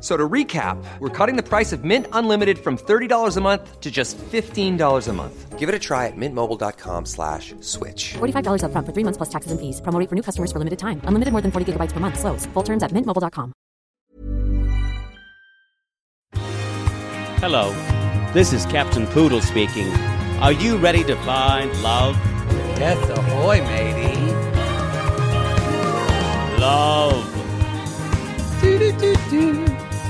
F- So to recap, we're cutting the price of Mint Unlimited from $30 a month to just $15 a month. Give it a try at mintmobile.com slash switch. $45 upfront for three months plus taxes and fees. Promo for new customers for limited time. Unlimited more than 40 gigabytes per month. Slows. Full terms at mintmobile.com. Hello, this is Captain Poodle speaking. Are you ready to find love? Yes, ahoy, matey. Love.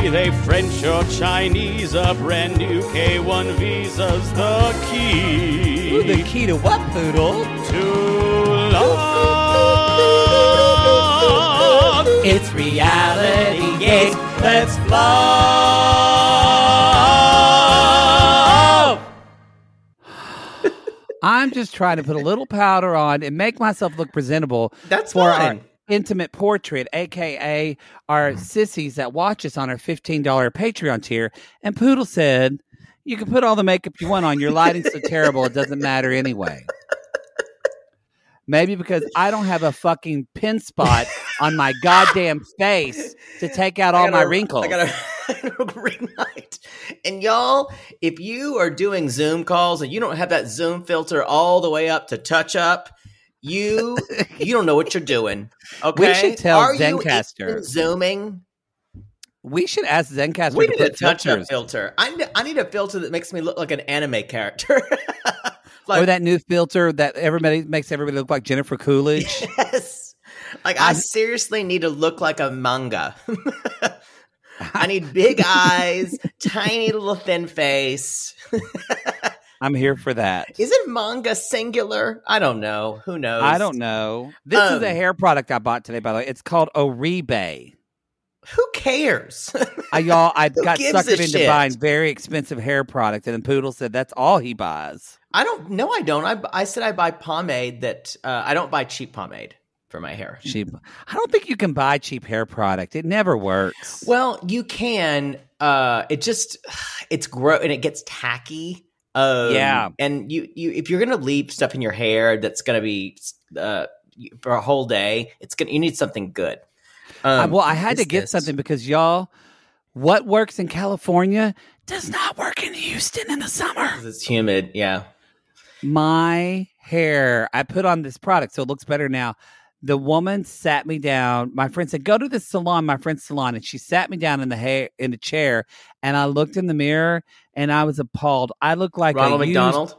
Be they French or Chinese, a brand new K1 visa's the key. Ooh, the key to what, Poodle? to love. It's reality yes, Let's love. I'm just trying to put a little powder on and make myself look presentable That's for fine. our intimate portrait, aka our mm-hmm. sissies that watch us on our $15 Patreon tier. And Poodle said, You can put all the makeup you want on. Your lighting's so terrible, it doesn't matter anyway. Maybe because I don't have a fucking pin spot on my goddamn face to take out all my a- wrinkles. I got a ring light. And y'all, if you are doing Zoom calls and you don't have that Zoom filter all the way up to touch up, you you don't know what you're doing. Okay, We should tell are Zencastr. zooming? we should ask Zencastr We to need put a touch up filter. I need, I need a filter that makes me look like an anime character. or that new filter that everybody makes everybody look like Jennifer Coolidge. Yes. Like I I'm- seriously need to look like a manga. I need big eyes, tiny little thin face. I'm here for that. Is it manga singular? I don't know. Who knows? I don't know. This is Um, a hair product I bought today, by the way. It's called Oribe. Who cares? I y'all, I got suckered into shit? buying very expensive hair product, and then Poodle said that's all he buys. I don't. No, I don't. I, I said I buy pomade. That uh, I don't buy cheap pomade for my hair. Cheap. I don't think you can buy cheap hair product. It never works. Well, you can. Uh, it just it's gross and it gets tacky. Um, Yeah. and you you if you're gonna leave stuff in your hair that's gonna be uh for a whole day, it's gonna you need something good. I- Um, well, I had to get this? something because y'all, what works in California does not work in Houston in the summer. It's humid. Yeah. my hair i put on this product so it looks better now the woman sat me down my friend said go to the salon my friend's salon and she sat me down in the hair in the chair and i looked in the mirror and i was appalled i look like Ronald a used, McDonald.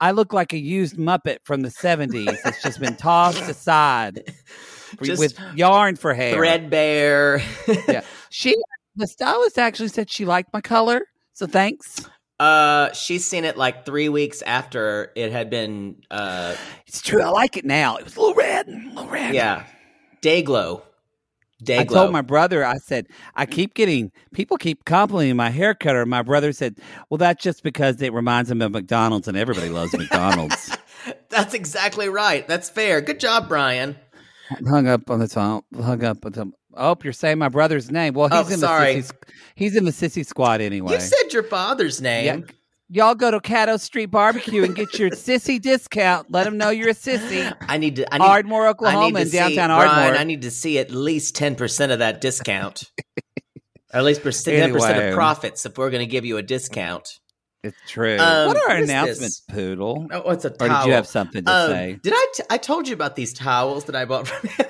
i look like a used muppet from the 70s that's just been tossed aside Just with yarn for hair Threadbare. yeah she the stylist actually said she liked my color so thanks Uh, she's seen it like three weeks after it had been. Uh, it's true i like it now it was a little red a little red yeah, day glow. Day I glow. told my brother, I said, I keep getting people keep complimenting my hair cutter. My brother said, Well, that's just because it reminds him of McDonald's and everybody loves McDonald's. That's exactly right. That's fair. Good job, Brian. hung up on the top, hung up on the Oh, you're saying my brother's name. Well, he's Oh, in sorry. the sissy, he's in the sissy squad anyway. You said your father's name. Yeah. y'all go to Caddo Street Barbecue and get your sissy discount. Let them know you're a sissy. I need to. I need, Ardmore, I Oklahoma, need in see, downtown Brian, Ardmore. I need to see at least ten percent of that discount, or at least ten percent Anyway. of profits if we're going to give you a discount. It's true. Um, what are our what announcements? Poodle? Oh, it's a Or towel. did you have something to Um, say? Did I? T- I told you about these towels that I bought from.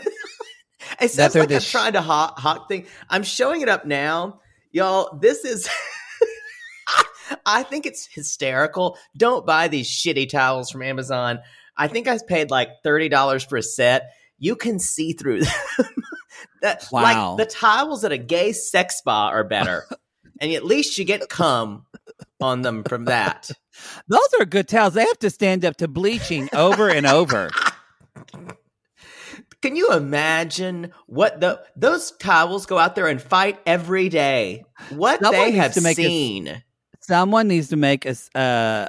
it sounds like the I'm trying to hawk, hawk thing. I'm showing it up now, y'all. This is. I think it's hysterical. Don't buy these shitty towels from Amazon. I think I paid like thirty dollars for a set. You can see through them. that, Wow. Like the towels at a gay sex spa are better, and at least you get cum on them from that. Those are good towels. They have to stand up to bleaching over and over. Can you imagine what the those towels go out there and fight every day? What Someone they have to make a seen. Someone needs to make a uh,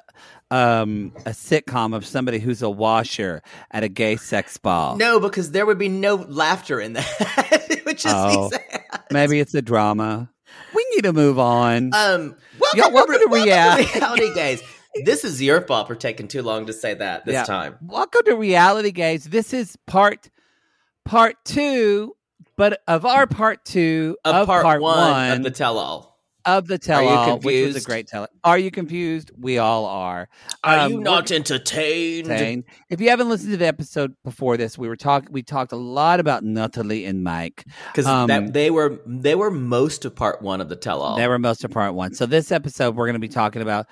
um, a sitcom of somebody who's a washer at a gay sex spa. no, because there would be no laughter in that. it would just Oh. be sad. Maybe it's a drama. We need to move on. Um, welcome, Yo, welcome to welcome reality. reality gaze. This is your fault for taking too long to say that this Yeah. time. Welcome to Reality Gaze. This is part part two, but of our part two Of, of part, one, one of the tell-all. of the tell all, which was a great tell. Are you confused? We all are. Are Um, you not entertained? Entertained. If you haven't listened to the episode before this, we were talking. We talked a lot about Natalie and Mike. Because Um, they were they were most of part one of the tell-all. They were most of part one. So this episode, we're going to be talking about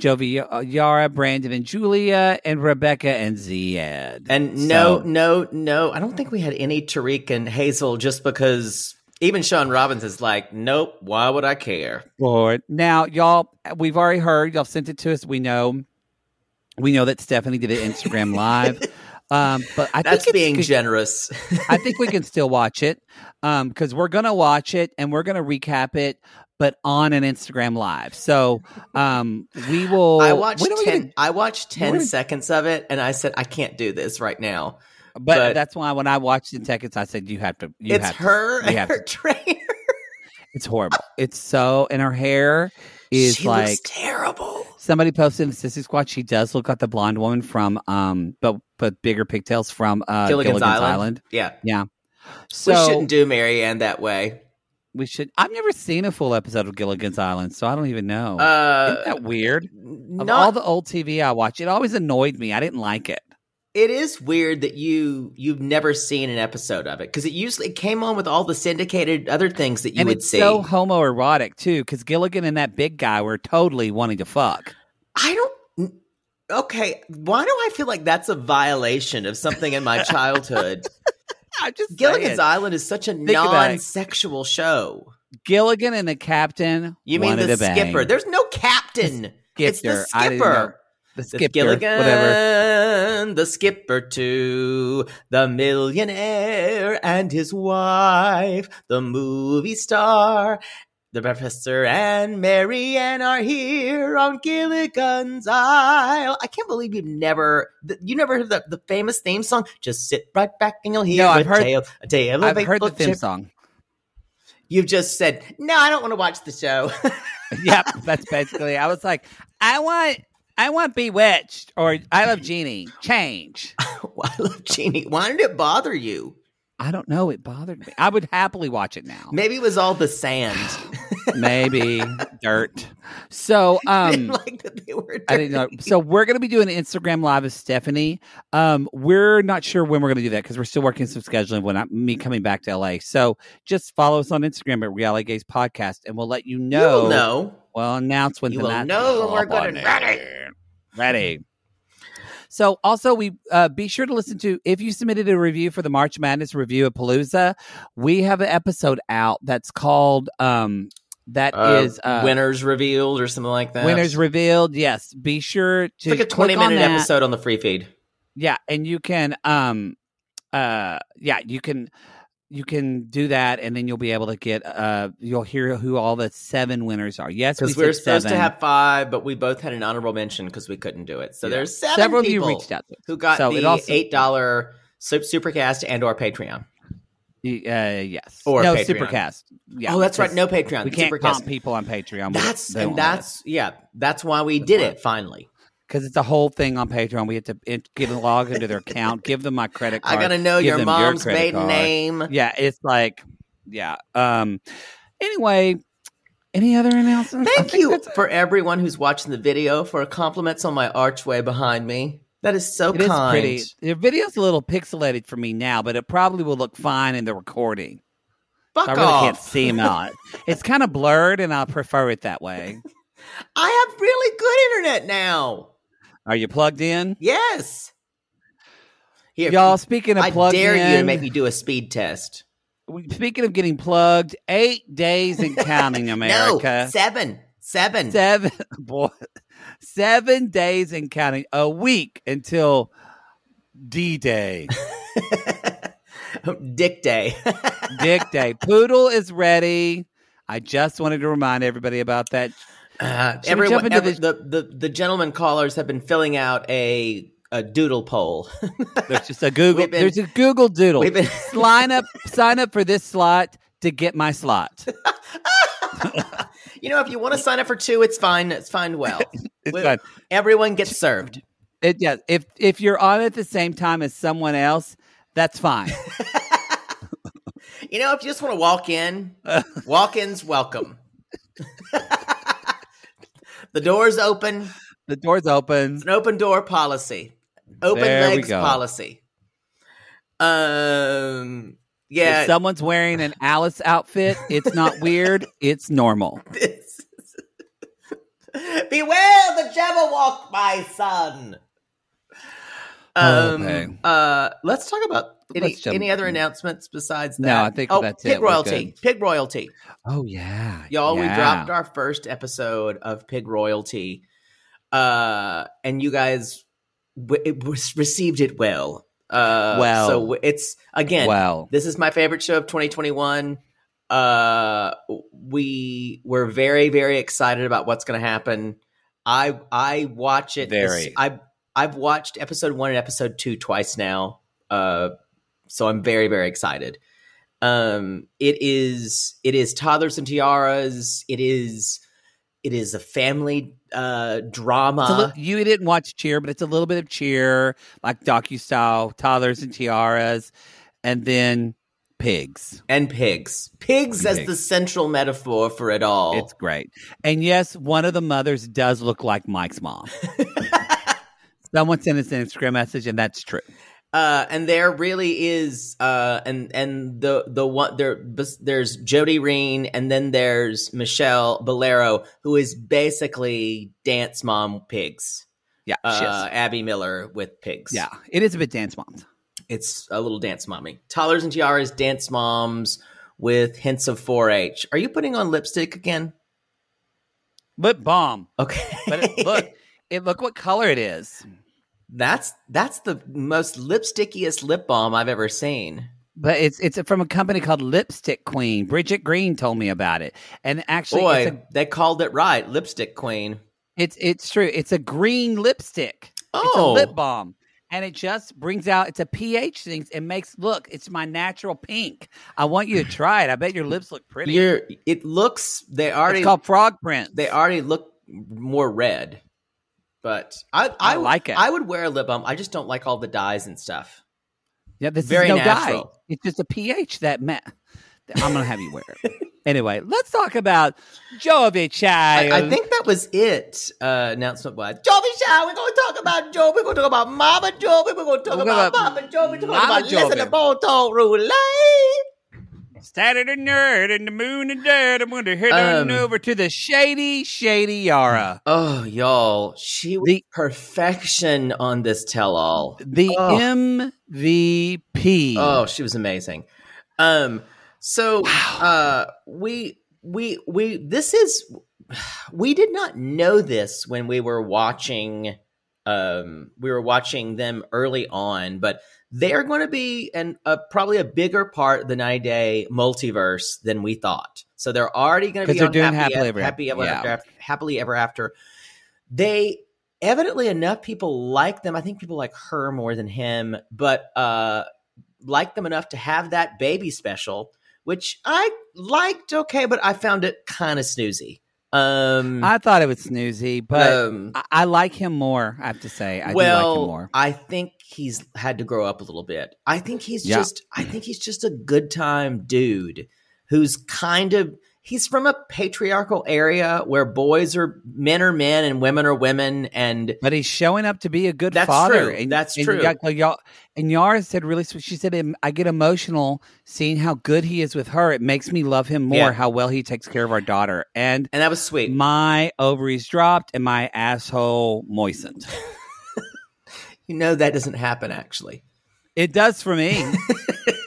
Jovi, uh, Yara, Brandon, and Julia, and Rebecca and Zied. And no, So- no, no, I don't think we had any Tarik and Hazel just because even Shaun Robinson is like, nope, why would I care? Lord. Now, y'all, we've already heard. Y'all sent it to us. We know. We know that Stephanie did an Instagram live. Um, but I That's think being generous. I think we can still watch it um, because we're gonna watch it and we're gonna recap it, but on an Instagram live. So um, we will. I watched when are we 10, gonna- I watched 10 when are seconds of it and I said, I can't do this right now. but, but- that's why when I watched in seconds, I said you have to. You it's have to- her you and have her to- trainer. It's horrible. It's so, and her hair is she like terrible. somebody posted in the Sissy Squad. She does look like the blonde woman from, um, but but bigger pigtails from uh, Gilligan's, Gilligan's, Island. Island. Yeah. Yeah. So we shouldn't do Mary Ann that way. We should. I've never seen a full episode of Gilligan's Island, so I don't even know. Uh, Isn't that weird? Of all the old TV I watch, it always annoyed me. I didn't like it. it is weird that you you've never seen an episode of it because it usually it came on with all the syndicated other things that you and would it's see. so homoerotic too, because Gilligan and that big guy were totally wanting to fuck. I don't. Okay, why do I feel like that's a violation of something in my childhood? I'm just Gilligan's saying. Island is such a it. non-sexual show. Gilligan and the captain. You mean the to bang. skipper? There's no captain. it's the Skipper. I skipper. The The skipper, Gilligan, whatever. the skipper to the millionaire and his wife, the movie star. The professor and Mary Ann are here on Gilligan's Isle. I can't believe you've never, you never heard the, the famous theme song. Just sit right back and you'll hear No, I've heard- tale, a tale I've heard the theme ship. song. You've just said, no, I don't want to watch the show. yep, that's basically. I was like, I want, I want Bewitched or I Love Genie. Change. I love Genie? Why did it bother you? I don't know. It bothered me. I would happily watch it now. Maybe it was all the sand. Maybe dirt. So, um, like that they were. I didn't know. So we're going to be doing an Instagram live with Stephanie. Um, we're not sure when we're going to do that because we're still working some scheduling when I'm me coming back to LA. So just follow us on Instagram at Reality Gaze Podcast, and we'll let you know. will know. We'll announce when you the will know when we're up good on and it. Ready. So also we uh, be sure to listen to if you submitted a review for the March Madness review at Palooza, we have an episode out that's called um that is Uh, uh, winners revealed or something like that. winners revealed. Yes, be sure to It's like a twenty minute that. episode on the free feed. Yeah, and you can um uh yeah, you can you can do that and then you'll be able to get uh you'll hear who all the seven winners are. Yes, Because we we were supposed to have five, but we both had an honorable mention because we couldn't do it. So Yeah. there's seven several people of you reached out to who got So it the also- eight dollar supercast and or Patreon. Uh, yes. Or no Patreon. supercast. Yeah. oh, that's right. No Patreon. We can't Supercast. people on Patreon. That's and that's yeah. That's why we did it finally. Because it's a whole thing on Patreon. We have to get a log into their account, give them my credit card. I gotta know your mom's credit maiden card. name. Yeah, it's like, yeah. Um. Anyway, any other announcements? Thank you for everyone who's watching the video for compliments on my archway behind me. That is so It is kind. pretty. The video's a little pixelated for me now, but it probably will look fine in the recording. Fuck I really off. can't see him out. It's kind of blurred, and I prefer it that way. I have really good internet now. Are you plugged in? Yes. Here, Y'all, speaking of I plugged dare in, you to make me do a speed test. speaking of getting plugged, eight days and counting, America. No, seven. Seven. seven boy, seven days and counting. A week until D Day, Dick Day. Dick Day. Poodle is ready. I just wanted to remind everybody about that. Uh, everyone, jump into every- this- the, the the gentlemen callers have been filling out a a doodle poll. There's just a Google. Been- there's a Google Doodle. we've been- Line up, sign up for this slot to get my slot. you know, if you want to sign up for two, it's fine. It's fine. Well, It's fine. everyone gets served. It, yes, if if you're on at the same time as someone else, that's fine. You know, if you just want to walk in, walk-ins welcome. The door's open. The door's open. It's an open door policy. Open There legs policy. Um. Yeah. If someone's wearing an Alice outfit, it's not weird. It's normal. Is- Beware the Jabberwock, my son. Um, Okay. uh, let's talk about any, any other announcements besides that. No, I think oh, that's pig it. Royalty. Pig royalty. Oh yeah, Y'all, we dropped our first episode of Pig Royalty, uh, and you guys w- it was, received it well. Uh, Well. so it's again. Well, This is my favorite show of 2021. Uh, we were very, very excited about what's going to happen. I I watch it. Very. I I've watched episode one and episode two twice now. Uh, so I'm very, very excited. Um, it is it is toddlers and tiaras. It is it is a family uh drama. Li- you didn't watch Cheer, but it's a little bit of Cheer, like docu style, toddlers and tiaras, and then pigs. and pigs. Pigs as Pigs. the central metaphor for it all. It's great. And yes, one of the mothers does look like Mike's mom. Someone sent us an Instagram message, and that's true. uh, and there really is, uh, and and the the one there there's Jody Reen, and then there's Michelle Bolero, who is basically dance mom pigs. Yeah. Uh, Abby Miller with pigs. yeah, it is a bit dance moms. it's a little dance mommy. Toddlers and tiaras, dance moms with hints of 4-H. Are you putting on lipstick again? Lip balm, Okay, but it, look, it look what color it is. That's that's the most lipstickiest lip balm I've ever seen. But it's it's from a company called Lipstick Queen. Bridget Green told me about it, and actually, Boy, it's, a, they called it right, lipstick queen. it's it's true. It's a green lipstick. It's a Oh. lip balm, and it just brings out. It's a pH thing. It makes look. It's my natural pink. I want you to try it. I bet your lips look pretty. You're, it looks they already it's called Frog Prince. they already look more red. But I, I, I like it. I would wear a lip balm. I just don't like all the dyes and stuff. Yeah, this Very is no natural. dye. It's just a pH that ma- I'm gonna have you wear it. anyway, let's talk about Jovi I, Child. I think that was it. Uh, announcement wise. Jovi Show. We're going to talk about Joe. We're going to talk about Mama Jovi. We're going to talk We're about gonna- Mama Jovi. We're talking Mama about Listen Jovi. to Bone Talk Roulette. Saturday nerd and the moon and dad. I'm going to head on Um, over to the shady, shady Yara. Oh, y'all. She was The- perfection on this tell all. The Oh. MVP. Oh, she was amazing. Um, so uh, we we we this is we did not know this when we were watching. Um, we were watching them early on, but they're going to be an a probably a bigger part of the nine day multiverse than we thought. So they're already going to be on doing happy, Happily Ever happy ever After, after, happily ever after. They evidently enough people like them. I think people like her more than him, but uh liked them enough to have that baby special, which I liked okay, but I found it kind of snoozy. Um, I thought it was snoozy, but um, I, I like him more. I have to say, I well, do like him more. I think he's had to grow up a little bit. I think he's Yeah. just I think he's just a good time dude who's kind of he's from a patriarchal area where boys are men are men and women are women and But he's showing up to be a good That's father. true. That's and true. like, y'all, and Yara said really sweet. She said, "I get emotional seeing how good he is with her. It makes me love him more. Yeah. How well he takes care of our daughter." And and that was sweet. my ovaries dropped and my asshole moistened. You know that doesn't happen actually. It does for me.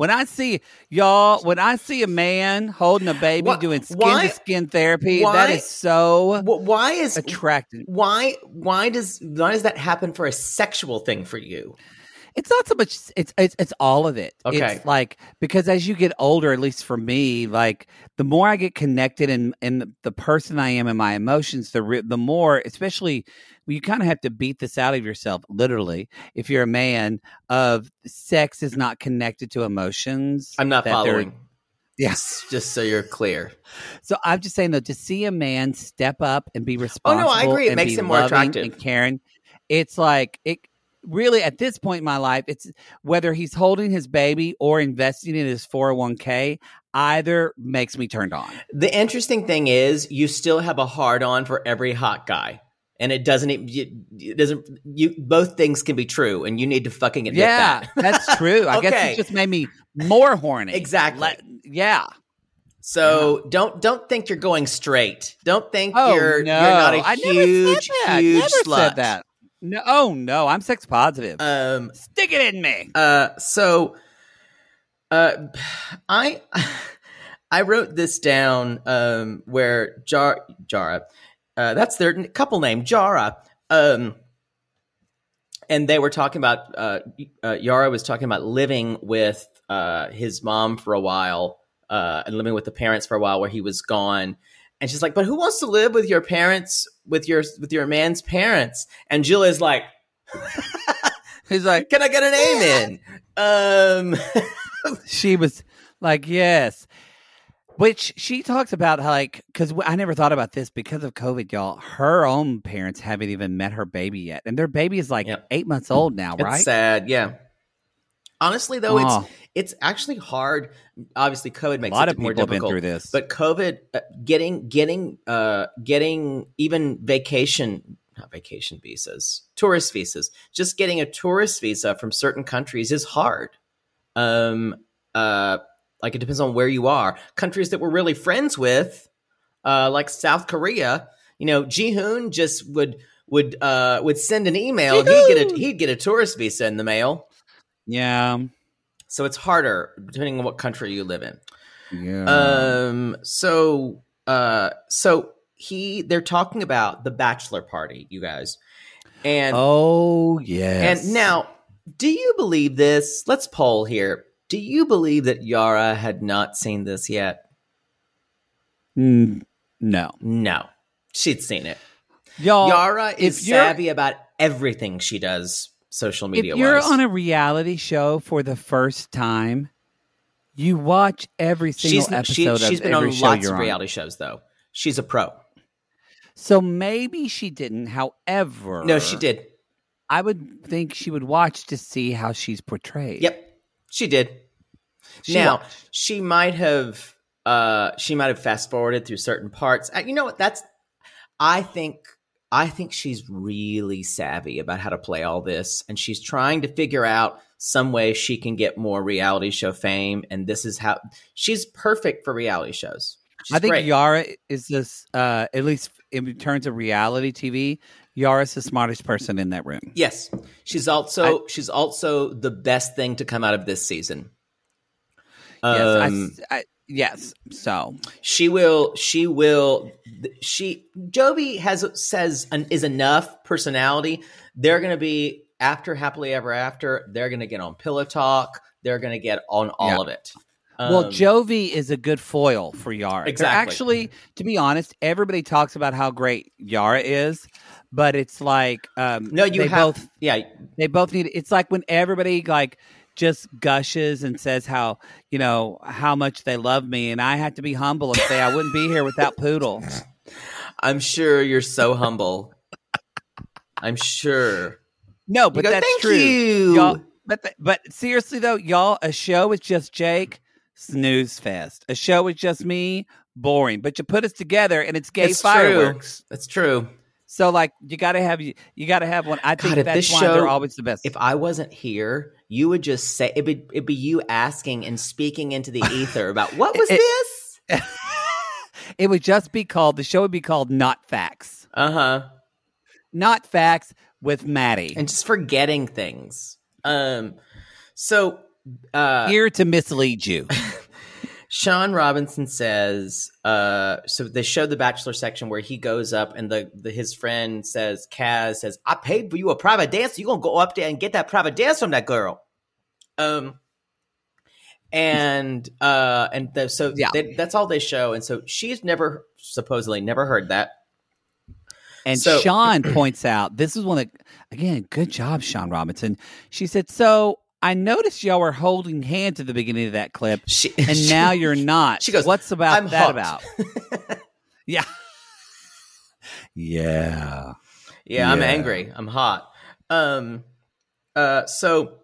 when I see y'all, when I see a man holding a baby Why- doing skin why- to skin therapy, that why- is so Wh- Why is attractive. why why does why does that happen for a sexual thing for you? It's not so much. It's it's it's all of it. Okay. It's like because as you get older, at least for me, like the more I get connected in in the person I am and my emotions, the re- the more, especially you kind of have to beat this out of yourself, literally. If you're a man, of sex is not connected to emotions. I'm not following. Yes. Just so you're clear. So I'm just saying though, to see a man step up and be responsible. Oh, no, I agree. It makes him more attractive. And caring, it's like it really at this point in my life, it's whether he's holding his baby or investing in his 401k, either makes me turned on. The interesting thing is, you still have a hard on for every hot guy, and it doesn't. It, it doesn't. You both things can be true, and you need to fucking admit that. yeah, that. that's true. I guess it just made me more horny. Exactly. Let- yeah. So don't don't think you're going straight. Don't think Oh you're no, you're not a I huge never huge never slut. said that. No, oh no, I'm sex positive. Um. Stick it in me. Uh. So. Uh. I. I wrote this down. Um. Where Jar Jara. Uh. That's their couple name, Jara. Um. And they were talking about. Uh. uh Yara was talking about living with. Uh. His mom for a while. Uh. And living with the parents for a while, where he was gone. And she's like, "But who wants to live with your parents, with your with your man's parents?" And Jill is like, He's like, "Can I get an amen?" Um, she was like, yes. Which she talks about, like, because I never thought about this because of COVID, y'all. Her own parents haven't even met her baby yet, and their baby is like Yep. eight months old now, it's right? sad, yeah. Honestly, though, Oh. it's it's actually hard. Obviously, COVID makes A lot it of more people have been through this. But COVID, uh, getting getting uh, getting even vacation not vacation visas, tourist visas, just getting a tourist visa from certain countries is hard. Um, uh, like it depends on where you are. Countries that we're really friends with, uh, like South Korea, you know, Jihoon just would would uh would send an email. He'd get a he'd get a tourist visa in the mail. Yeah, So it's harder depending on what country you live in. yeah. Um. So. Uh. So he. They're talking about the bachelor party, you guys, and oh yes. and now, do you believe this? Let's poll here. Do you believe that Yara had not seen this yet? Mm, no, No, she'd seen it. y'all. Yara is savvy about everything she does social media if you're wise. on a reality show for the first time, you watch every single she's episode she, of she's been every on show lots of on. reality shows though. She's a pro. So maybe she didn't. However, No, she did. I would think she would watch to see how she's portrayed. Yep, she did. She now watched. she might have uh she might have fast forwarded through certain parts. Uh, You know what? That's I think I think she's really savvy about how to play all this, and she's trying to figure out some way she can get more reality show fame. And this is how she's perfect for reality shows. She's I think great. Yara is this, uh, at least in terms of reality TV, Yara's the smartest person in that room. Yes, she's also she's also the best thing to come out of this season. Yes, I Um, s- I, yes. So she will she will she jovi has says an, is enough personality they're gonna be after happily ever after they're gonna get on pillow talk they're gonna get on all Yeah. of it well, Um, Jovi is a good foil for Yara. They're Exactly. actually, to be honest, everybody talks about how great Yara is, but it's like um, no you they have both yeah they both need. It's like when everybody like just gushes and says how you know how much they love me, and I have to be humble and say I wouldn't be here without Poodle. I'm sure you're so humble. I'm sure. No, but go, that's Thank true. you. Y'all, but th- but seriously though, y'all, a show with just Jake, snooze fest. A show with just me, boring. But you put us together, and it's gay It's fireworks. True. That's true. So like, you got to have you, you got to have one. I think God, that's this why show- they're always the best. If I wasn't here, you would just say it'd be, it'd be you asking and speaking into the ether about what was It- this? it would just be called the show would be called Not Facts, Uh huh. Not Facts with Maddie. And just forgetting things. Um. So, uh, Here to mislead you. Shaun Robinson says, uh, so they showed the bachelor section where he goes up and the, the his friend says, Kaz says, I paid for you a private dance. You're gonna go up there and get that private dance from that girl. Um and uh and the, so Yeah. they, that's all they show. And so she's never supposedly never heard that. And So- Sean points out this is one of again, good job, Shaun Robinson. She said, So I noticed y'all were holding hands at the beginning of that clip, She, and now you're not. She goes, What's about "I'm that hooked." about? Yeah. yeah. Yeah, I'm angry. I'm hot. Um, uh, so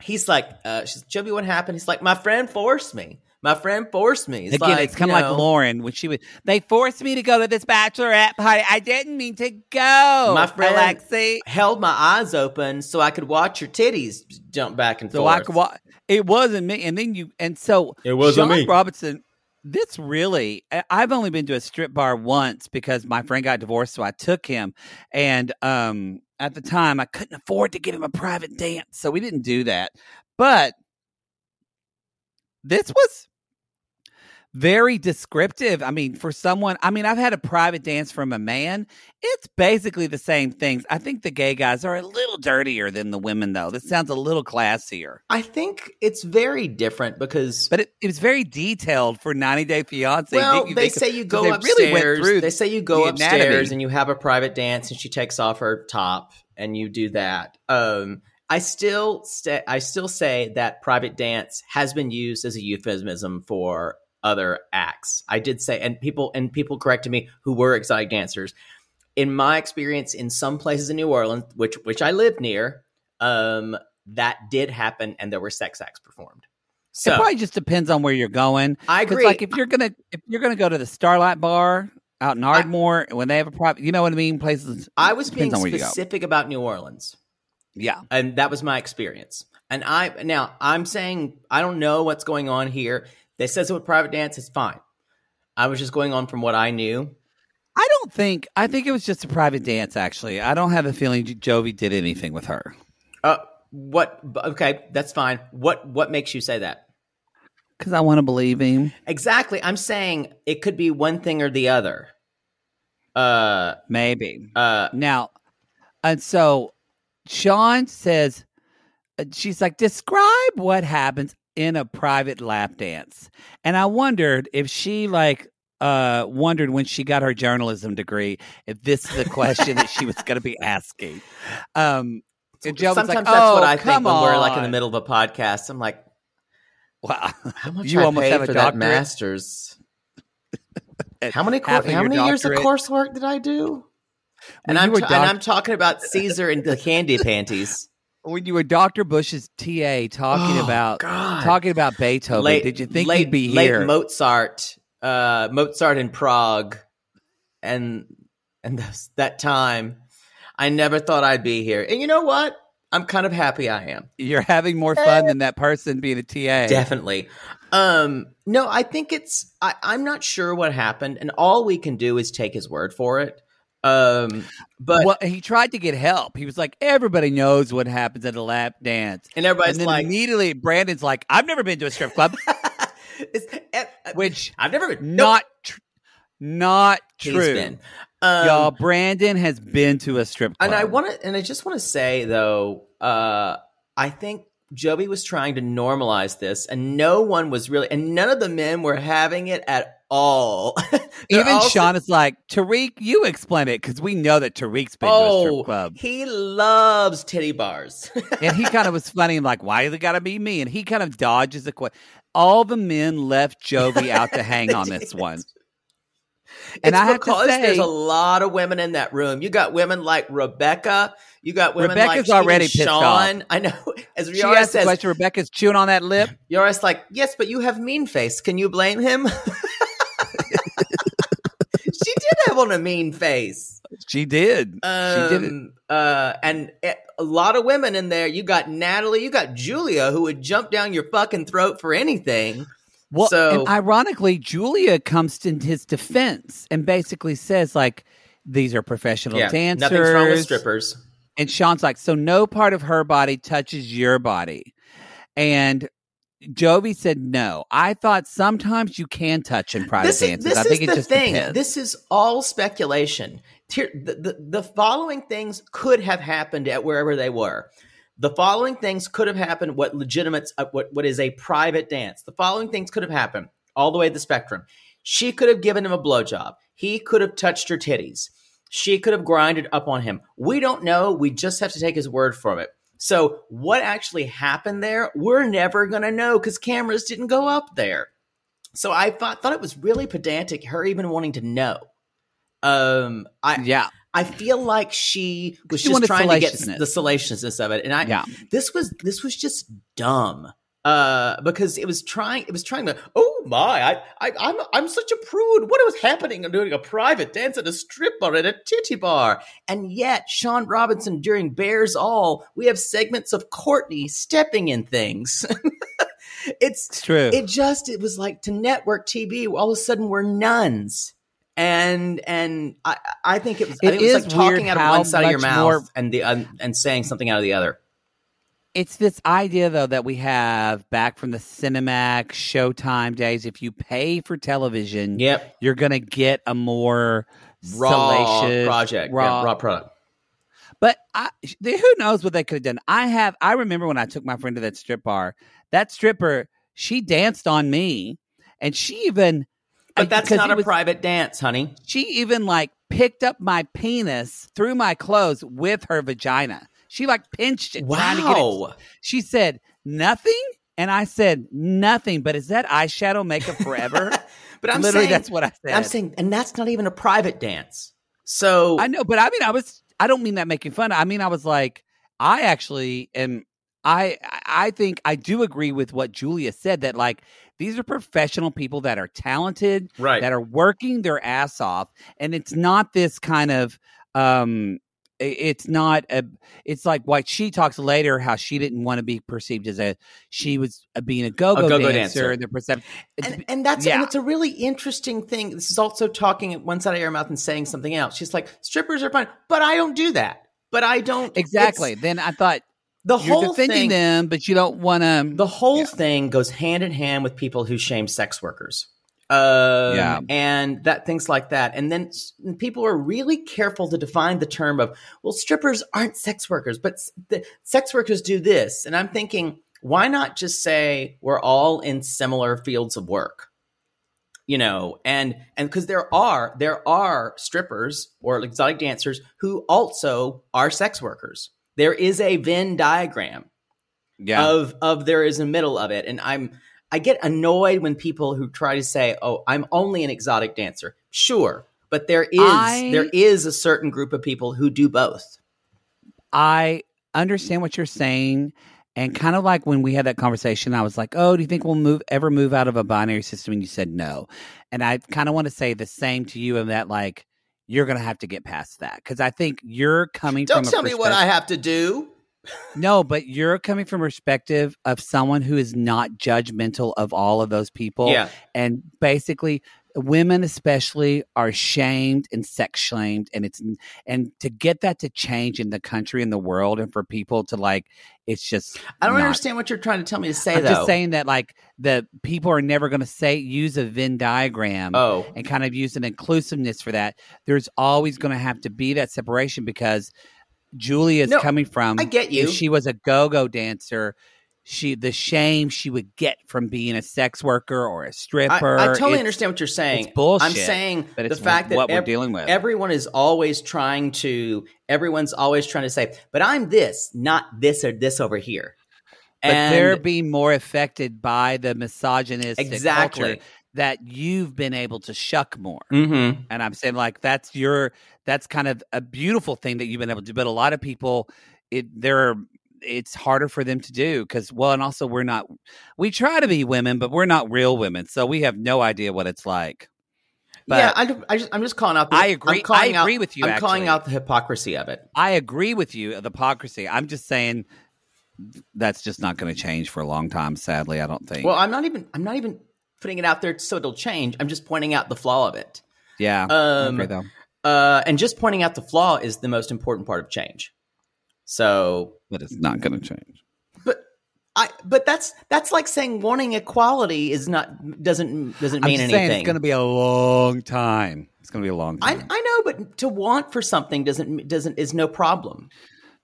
he's like, uh, she's Jovi, what happened? He's like, my friend forced me. My friend forced me. It's Again, like, it's kind of like Lauren when she was. They forced me to go to this bachelorette party. I didn't mean to go. My friend Alexi. held my eyes open so I could watch your titties jump back and So forth. I could wa- It wasn't me. And then you. And so It wasn't Sean me. Robinson. This really. I- I've only been to a strip bar once because my friend got divorced, so I took him. And um, at the time, I couldn't afford to give him a private dance, so we didn't do that. But this was very descriptive. I mean, for someone, I mean, I've had a private dance from a man. It's basically the same things. I think the gay guys are a little dirtier than the women, though. This sounds a little classier, I think it's very different because but it, it was very detailed for 90 Day Fiance. well, they say you go they upstairs. really went through they say you go the upstairs anatomy. and you have a private dance, and she takes off her top, and you do that. Um, I still sta I still say that private dance has been used as a euphemism for other acts. I did say, and people and people corrected me who were exotic dancers. In my experience, in some places in New Orleans, which which I live near, um, that did happen, and there were sex acts performed. So it probably just depends on where you're going. I agree. Like if you're gonna if you're gonna go to the Starlight Bar out in Ardmore when they have a private, you know what I mean? Places. I was being on where you go. specific about New Orleans. Yeah. and that was my experience. And I now I'm saying I don't know what's going on here. They says it with private dance, it's fine. I was just going on from what I knew. I don't think. I think it was just a private dance. Actually, I don't have a feeling Jovi did anything with her Uh, what? Okay, that's fine. What? What makes you say that? because I want to believe him. Exactly. I'm saying it could be one thing or the other. Uh, Maybe uh, now, and so Sean says, uh, she's like, describe what happens in a private lap dance, and I wondered if she like. Uh, wondered when she got her journalism degree if this is a question that she was going to be asking. Um, and Joe was sometimes like, that's what "Oh, I think when we're like in the middle of a podcast. I'm like, Wow, how much you I almost have a for that masters? How many of how many years of coursework did I do? And I'm ta- doc- and I'm talking about Caesar and the candy panties. When you were Dr. Bush's TA talking Oh, about God. talking about Beethoven, did you think late, he'd be late here? Mozart, uh, Mozart in Prague, and and those, that time, I never thought I'd be here. And you know what? I'm kind of happy I am. You're having more fun than that person being a TA. Definitely. Um, no, I think it's. I, I'm not sure what happened, and all we can do is take his word for it. Um, but well, he tried to get help. He was like, "Everybody knows what happens at a lap dance," and everybody's and then like, immediately Brandon's like, "I've never been to a strip club," eh, eh, which I've never been. not tr- not true. Um, Y'all, Brandon has been to a strip club, And I want to, and I just want to say though, uh, I think Jovi was trying to normalize this, and no one was really, and none of the men were having it at all. Even all Sean is like, Tarik, you explain it because we know that Tarik's been to a Oh, strip club. he loves titty bars. and he kind of was funny like, why is it got to be me? And he kind of dodges the question. All the men left Jovi out to hang on this one. And it's I have to because there's a lot of women in that room. You got women like Rebecca. You got women Rebecca's like already even pissed Sean. I know. As She Yara says, question, Rebecca's chewing on that lip. Yara's like, yes, but you have mean face. Can you blame him? she did have on a mean face. She did. Um, she did it. Uh, and eh, a lot of women in there. You got Natalie. You got Julia, who would jump down your fucking throat for anything. Well, so- and ironically, Julia comes to his defense and basically says, like, these are professional dancers. nothing's wrong with strippers. And Sean's like, so no part of her body touches your body. And Jovi said, no. I thought sometimes you can touch in private this is, dances. this I think is it the just thing. depends. This is all speculation. The, the, the following things could have happened at wherever they were. The following things could have happened. What legitimate, uh, what what is a private dance? The following things could have happened all the way to the spectrum. She could have given him a blowjob. He could have touched her titties. She could have grinded up on him. We don't know. We just have to take his word for it. So, what actually happened there, we're never going to know because cameras didn't go up there. So, I thought, thought it was really pedantic, her even wanting to know. Um, I yeah. I feel like she was She just trying to get the salaciousness. of it, and I Yeah. this was this was just dumb uh because it was trying it was trying to oh my I, I i'm i'm such a prude. What was happening? I'm doing a private dance at a strip bar at a titty bar. And yet shaun robinson during bears all we have segments of courtney stepping in things. It's It's true. it just it was like to network tv all of a sudden we're nuns and and i i think it was i It think it was is like talking out of one side of your mouth more- and the um, and saying something out of the other it's this idea though that we have back from the Cinemax Showtime days. If you pay for television, yep you're gonna get a more raw salacious, project raw. yeah, raw product But I, who knows what they could have done? I have. I remember when I took my friend to that strip bar. That stripper, she danced on me, and she even. But that's not a was- private dance honey She even like picked up my penis through my clothes with her vagina. She like pinched it, trying to get it wow She said, nothing? And I said, nothing. But is that eyeshadow makeup forever? but i'm Literally, saying that's what I said. i'm saying and that's not even a private dance so I know, but I mean, I was, I don't mean that making fun. I mean, I was like, I actually am, I, I think I do agree with what Julia said that like, these are professional people that are talented, right that are working their ass off. And it's not this kind of, um, it's not a it's like what she talks later how she didn't want to be perceived as a she was uh, being a go-go, go-go dancer, dancer. and the perception and, and that's yeah. and it's a really interesting thing. This is also talking at one side of your mouth and saying something else. She's like, strippers are fine, but I don't do that. But I don't exactly then i thought the you're whole defending thing. them but you don't want to The whole thing goes hand in hand with people who shame sex workers. Um, Yeah. and that things like that, and then people are really careful to define the term of well, strippers aren't sex workers, but the sex workers do this, and I'm thinking, why not just say we're all in similar fields of work? you know and and because there are there are strippers or exotic dancers who also are sex workers there is a venn diagram yeah. of of there is a middle of it. And i'm i get annoyed when people who try to say oh i'm only an exotic dancer. Sure but there is I- there is a certain group of people who do both. I understand what you're saying. And kind of like when we had that conversation i was like oh do you think we'll move ever move out of a binary system? And you said no. And i kind of want to say the same to you in that like you're gonna have to get past that because i think you're coming don't from a tell me what i have to do No, but you're coming from a perspective of someone who is not judgmental of all of those people. yeah And basically women especially are shamed and sex shamed and it's and to get that to change in the country and the world and for people to like it's just i don't not- understand what you're trying to tell me to say I'm though just saying that like the people are never going to say use a Venn diagram oh and kind of use an inclusiveness for that. There's always going to have to be that separation because Julie is No, coming from. I get you. She was a go-go dancer, she the shame she would get from being a sex worker or a stripper. I totally It's- understand what you're saying. it's bullshit, I'm saying but the fact that what we're dealing with. everyone is always trying to. Everyone's always trying to say, "But I'm this, not this or this over here." But and they're being more affected by the misogynistic Exactly. culture that you've been able to shuck more. Mhm. And I'm saying like that's your that's kind of a beautiful thing that you've been able to do. But a lot of people, it they're it's harder for them to do because well, and also we're not we try to be women, but we're not real women, so we have no idea what it's like. But yeah, I, I just, I'm just calling out. The, I agree- I agree out, with you, I'm calling out the hypocrisy of it. I agree with you, the hypocrisy. I'm just saying that's just not going to change for a long time. Sadly, I don't think. Well, I'm not even. I'm not even putting it out there so it'll change. I'm just pointing out the flaw of it. yeah, Um, agree, though. Uh, and just pointing out the flaw is the most important part of change. So, but it's not going to change. but I, but that's that's like saying wanting equality is not doesn't doesn't mean anything. it's going to be a long time. It's going to be a long I, time. I know, but to want for something doesn't doesn't is no problem.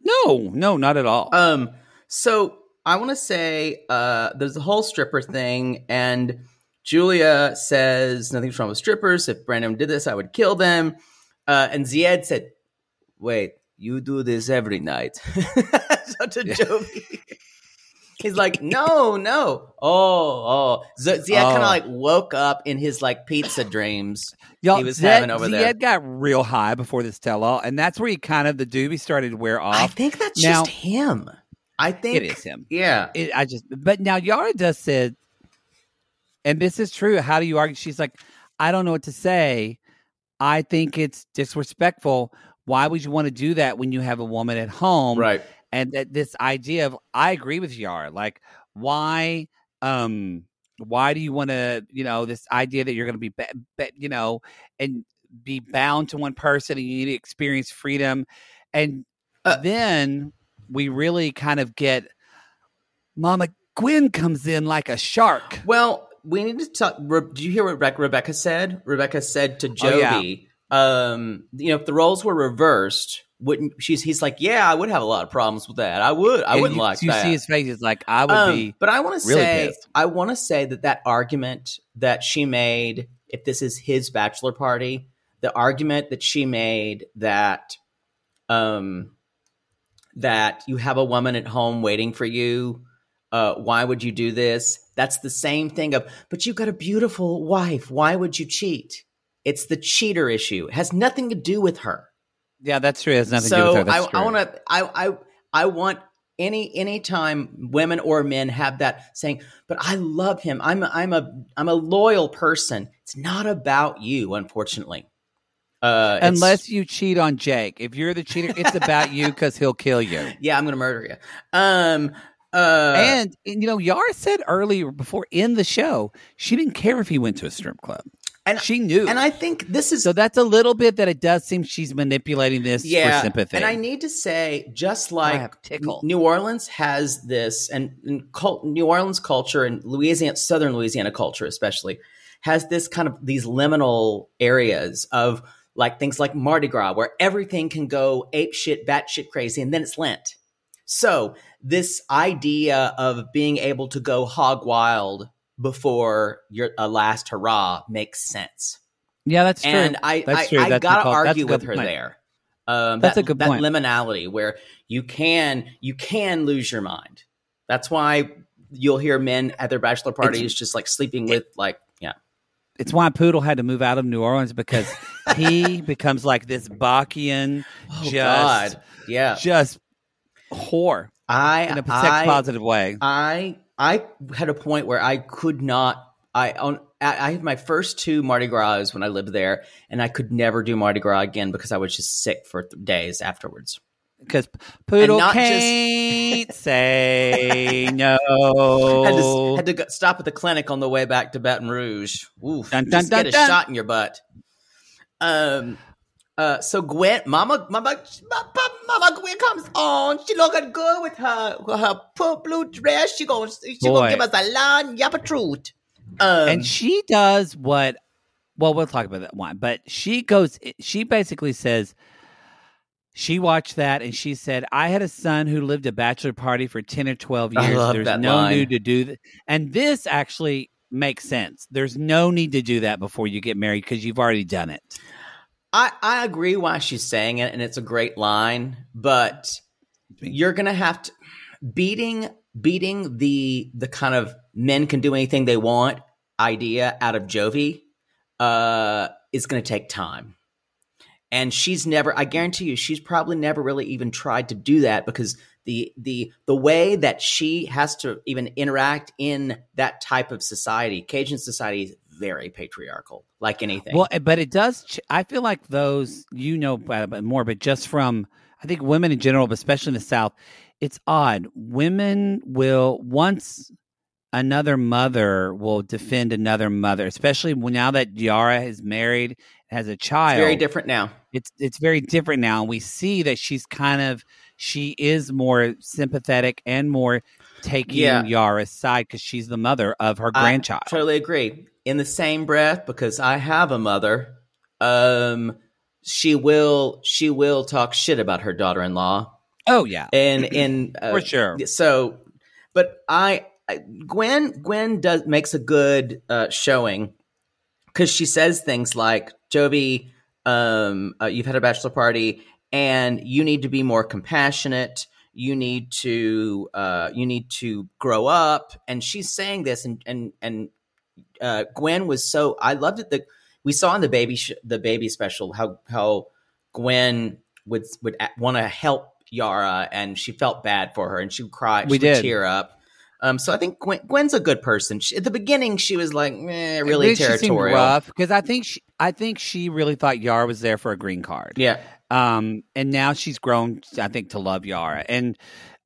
no, no, not at all. Um, so I want to say uh, there's the whole stripper thing, and Julia says nothing's wrong with strippers. If Brandon did this, I would kill them. Uh, and Zied said, "Wait, you do this every night?" to Yeah. Jovi, he's like, "No, no, oh, oh." Z- Zied kind Oh. of like woke up in his like pizza dreams. Y'all, he was Zed, having over there. Zied got real high before this tell all, and that's where he kind of the doobie started to wear off. I think that's Now- just him. I think it is him. Yeah. It, I just, but now Yara does said, and this is true. How do you argue? She's like, I don't know what to say. I think it's disrespectful. Why would you want to do that when you have a woman at home? Right. And that this idea of, I agree with Yara. Like, why, um, why do you want to, you know, this idea that you're going to be, ba- ba- you know, and be bound to one person and you need to experience freedom, and Uh, then we really kind of get Mama Gwen comes in like a shark. Well, we need to talk. Re- Did you hear what Rebecca, Rebecca said? Rebecca said to Oh, yeah. Um, you know, if the roles were reversed, wouldn't she's? He's like, yeah, I would have a lot of problems with that. I would. I And wouldn't you, like you that. see his face. It's like I would Um, be. but I want to really say, pissed. I want to say that that argument that she made, if this is his bachelor party, the argument that she made that, um, that you have a woman at home waiting for you. Uh, why would you do this? That's the same thing of, but you've got a beautiful wife. Why would you cheat? It's the cheater issue. It has nothing to do with her Yeah, that's true. It has nothing to do with her. That's I, I want to I, I I want any any time women or men have that saying, but I love him. I'm a, I'm a I'm a loyal person. It's not about you, unfortunately. Uh, Unless you cheat on Jake. If you're the cheater, it's about you because he'll kill you. yeah, I'm gonna murder you. Um, uh, and, and, you know, Yara said earlier before in the show, she didn't care if he went to a strip club. And- she knew. and I think this is so that's a little bit that it does seem she's manipulating this yeah, for sympathy. And I need to say, just like tickle. New Orleans has this, and, and cult, New Orleans culture and Louisiana, Southern Louisiana culture especially, has this kind of these liminal areas of like things like Mardi Gras, where everything can go ape shit, bat shit crazy, and then it's Lent. So this idea of being able to go hog wild before your a last hurrah makes sense yeah, that's true. and I, That's I. I That's gotta a call- that's argue with her point. there. Um, That's that, a good that point. liminality where you can you can lose your mind. That's why you'll hear men at their bachelor parties just like sleeping with like yeah it's why Poodle had to move out of New Orleans because he becomes like this Bachian, oh just, god yeah just whore I in a sex positive way. I I had a point where I could not I on I had my first two Mardi Gras when I lived there, and I could never do Mardi Gras again because I was just sick for th- days afterwards. Because Poodle not just- can't say no. had to, had to go, stop at the clinic on the way back to Baton Rouge. Oof, Dun, dun, just dun, get a shot in your butt. Um. Uh. So Gwen, Mama, Mama, Mama, Mama Gwen comes on. She looking good with her with her purple blue dress. She gonna she Boy. gonna give us a line yap of truth. Um. and she does what well we'll talk about that one but she goes she basically says She watched that and she said, "I had a son who lived a bachelor party for ten or twelve I years. There's no line. need to do that." And this actually makes sense. There's no need to do that before you get married because you've already done it. I, I agree why she's saying it, and it's a great line, but you're gonna have to beating beating the the kind of men can do anything they want idea out of Jovi uh, is gonna take time. And she's never I guarantee you, she's probably never really even tried to do that because the the the way that she has to even interact in that type of society, Cajun society is very patriarchal, like anything. Well, eh, but it does. ch- I feel like those you know about more, but just from I think women in general, but especially in the South, it's odd. Women will once another mother will defend another mother, especially now that Yara is married, has a child. it's very different now. It's it's very different now, and we see that she's kind of she is more sympathetic and more taking Yeah. Yara's side because she's the mother of her grandchild. I totally agree. In the same breath, because I have a mother, um, she will she will talk shit about her daughter in law, oh yeah, and and uh, For sure. So, but I, I Gwen Gwen does makes a good uh, showing because she says things like Jovi, um, uh, you've had a bachelor party, and you need to be more compassionate. You need to uh, you need to grow up. And she's saying this, and and and uh, Gwen was so I loved it that we saw in the baby sh- the baby special how how Gwen would would want to help Yara, and she felt bad for her, and she would cry. We she would did. tear up. Um, so I think Gwen, Gwen's a good person. She, at the beginning, she was like, eh, really territorial. rough because I think she, I think she really thought Yara was there for a green card. Yeah, Um, and now she's grown, I think, to love Yara. And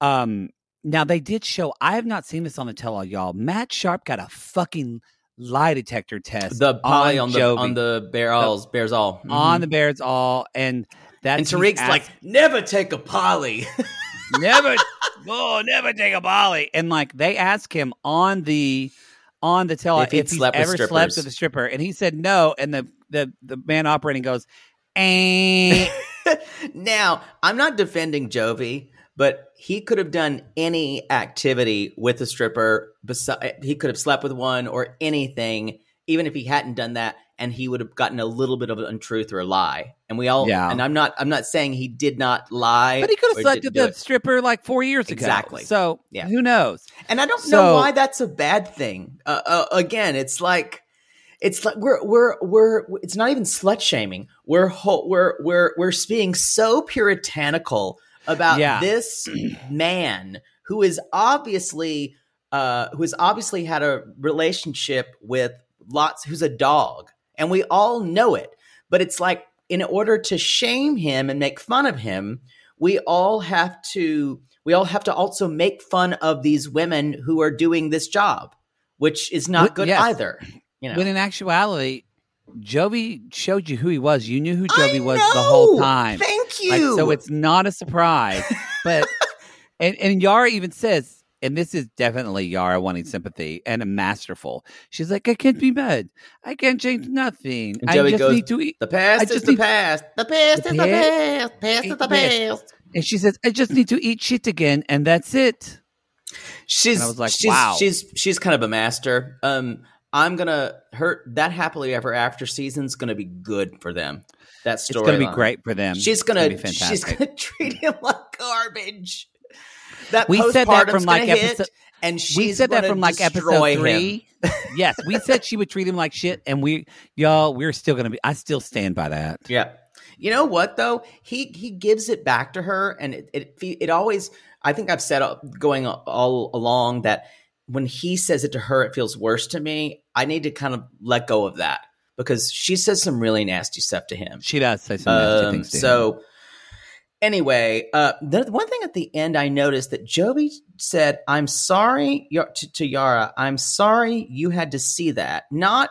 um, now they did show. I have not seen this on the tell-all, y'all. Matt Sharp got a fucking lie detector test. the poly on, the Jovi, on the Bares Bares all on the Bares all, and that's and Tarik's like, never take a poly. never, oh, never take a poly, And like they ask him on the on the tell If if, he's slept with ever slept with a stripper, and he said no. And the the the man operating goes, eh. now, I'm not defending Jovi, but he could have done any activity with a stripper. Beside, he could have slept with one or anything, even if he hadn't done that, and he would have gotten a little bit of an untruth or a lie. And we all, Yeah. And I'm not, I'm not saying he did not lie, but he could have slept with do the it. stripper like four years ago. Exactly. So Yeah. who knows? And I don't So- know why that's a bad thing. Uh, uh, again, it's like it's like we're we're we're it's not even slut shaming. We're ho- we're we're we're being so puritanical about Yeah. this man who is obviously uh who has obviously had a relationship with lots who's a dog and we all know it. But it's like in order to shame him and make fun of him, we all have to we all have to also make fun of these women who are doing this job, which is not good yes. either. You know, When in actuality, Jovi showed you who he was. You knew who Jovi was the whole time. Thank Like, you. so it's not a surprise. but and, and Yara even says, and this is definitely Yara wanting sympathy and a masterful. She's like, I can't be mad. I can't change nothing. I just goes, need to eat. the past I is just the past. The past The is the past- past. Is the past. And she says, I just need to eat shit again, and that's it. She's And I was like, she's, wow. she's she's kind of a master. Um, I'm gonna her that happily ever after season's gonna be good for them. That It's story going to be great for them. She's It's gonna, be she's gonna treat him like garbage. That We said that from, like, episode- and she said that from like episode three. yes, we said she would treat him like shit, and we, y'all, we're still gonna be. I still stand by that. Yeah. You know what though? He he gives it back to her, and it it, it always. I think I've said going all along that when he says it to her, it feels worse to me. I need to kind of let go of that because she says some really nasty stuff to him. She does say some nasty Um, things. To him. so anyway, uh, the one thing at the end I noticed that Jovi said, "I'm sorry to, to Yara. I'm sorry you had to see that. Not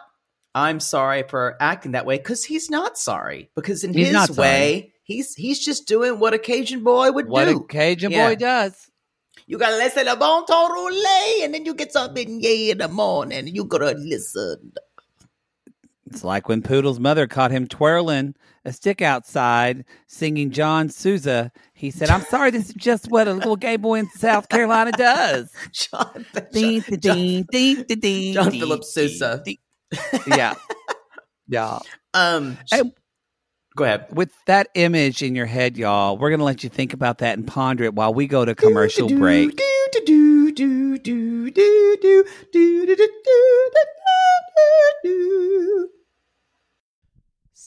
I'm sorry for acting that way because he's not sorry because in He's his way he's he's just doing what a Cajun boy would what do. What a Cajun Yeah. boy does. you gotta listen to bon ton roulé, and then you get something yay in the morning, and you gotta listen. It's like when Poodle's mother caught him twirling a stick outside singing John Sousa. He said, I'm sorry, this is just what a little gay boy in South Carolina does. John, Ding, John, ding, ding, ding, ding, John ding, Philip Sousa. ding. Yeah. Yeah. um, And go ahead. with that image in your head, y'all, we're going to let you think about that and ponder it while we go to commercial break.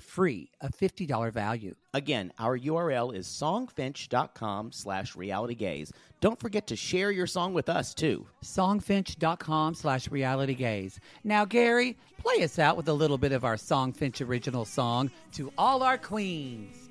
free, a $50 value. Again, our URL is songfinch.com slash realitygaze. Don't forget to share your song with us, too. Songfinch.com slash realitygaze. Now, Gary, play us out with a little bit of our Songfinch original song, To All Our Queens.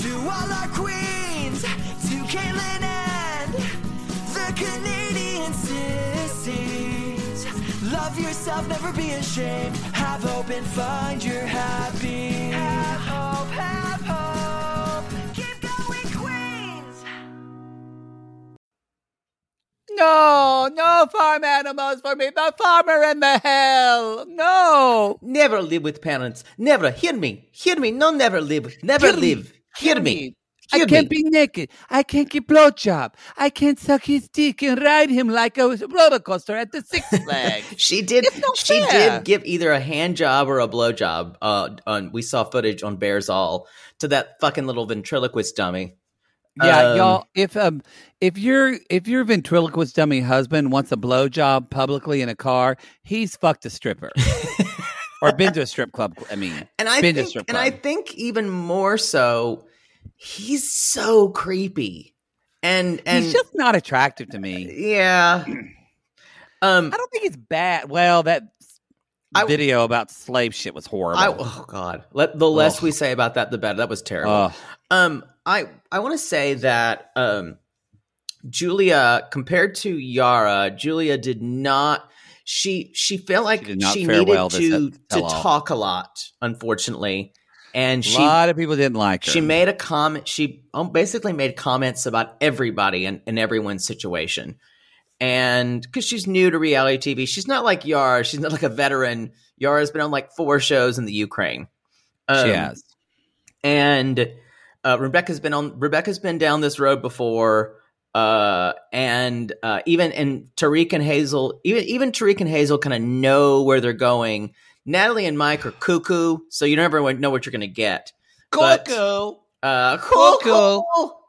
To all our queens, to Caitlin and the Canadian sissies. Love yourself, never be ashamed. Have hope and find your happy. Have hope, have hope. Keep going, Queens. No, no farm animals for me. The farmer in the hell. No. Never live with parents. Never. Hear me. Hear me. No, never live. Never Hear me. Hear, me. I can't me. be naked. I can't get blowjob. I can't suck his dick and ride him like a roller coaster at the Six Flags. She did. She fair. did give either a hand job or a blow job. Uh, on we saw footage on Bares All to that fucking little ventriloquist dummy. Yeah, Um, y'all. If um, if your if your ventriloquist dummy husband wants a blowjob publicly in a car, he's fucked a stripper or been to a strip club. I mean, And I been to a think, strip and. I think even more so, he's so creepy. And and he's just not attractive to me. yeah. Um, I don't think it's bad. Well, that I- video about slave shit was horrible. I oh god, let the less Ugh. we say about that, the better. That was terrible. Ugh. Um, I I want to say that um, Julia compared to Yara, Julia did not. She she felt like She she, did not fare needed well to to talk a lot, unfortunately, and a lot of people didn't like her. she made a comment. She um, basically made comments about everybody and, and everyone's situation. And because she's new to reality TV, she's not like Yara. She's not like a veteran. Yara's been on like four shows in the Ukraine. she Um, has. and uh, Rebecca's been on. Rebecca's been down this road before, uh, and uh, even and Tarik and Hazel, even even Tarik and Hazel, kind of know where they're going. Natalie and Mike are cuckoo, so you never know what you're going to get. But, uh, Cuckoo.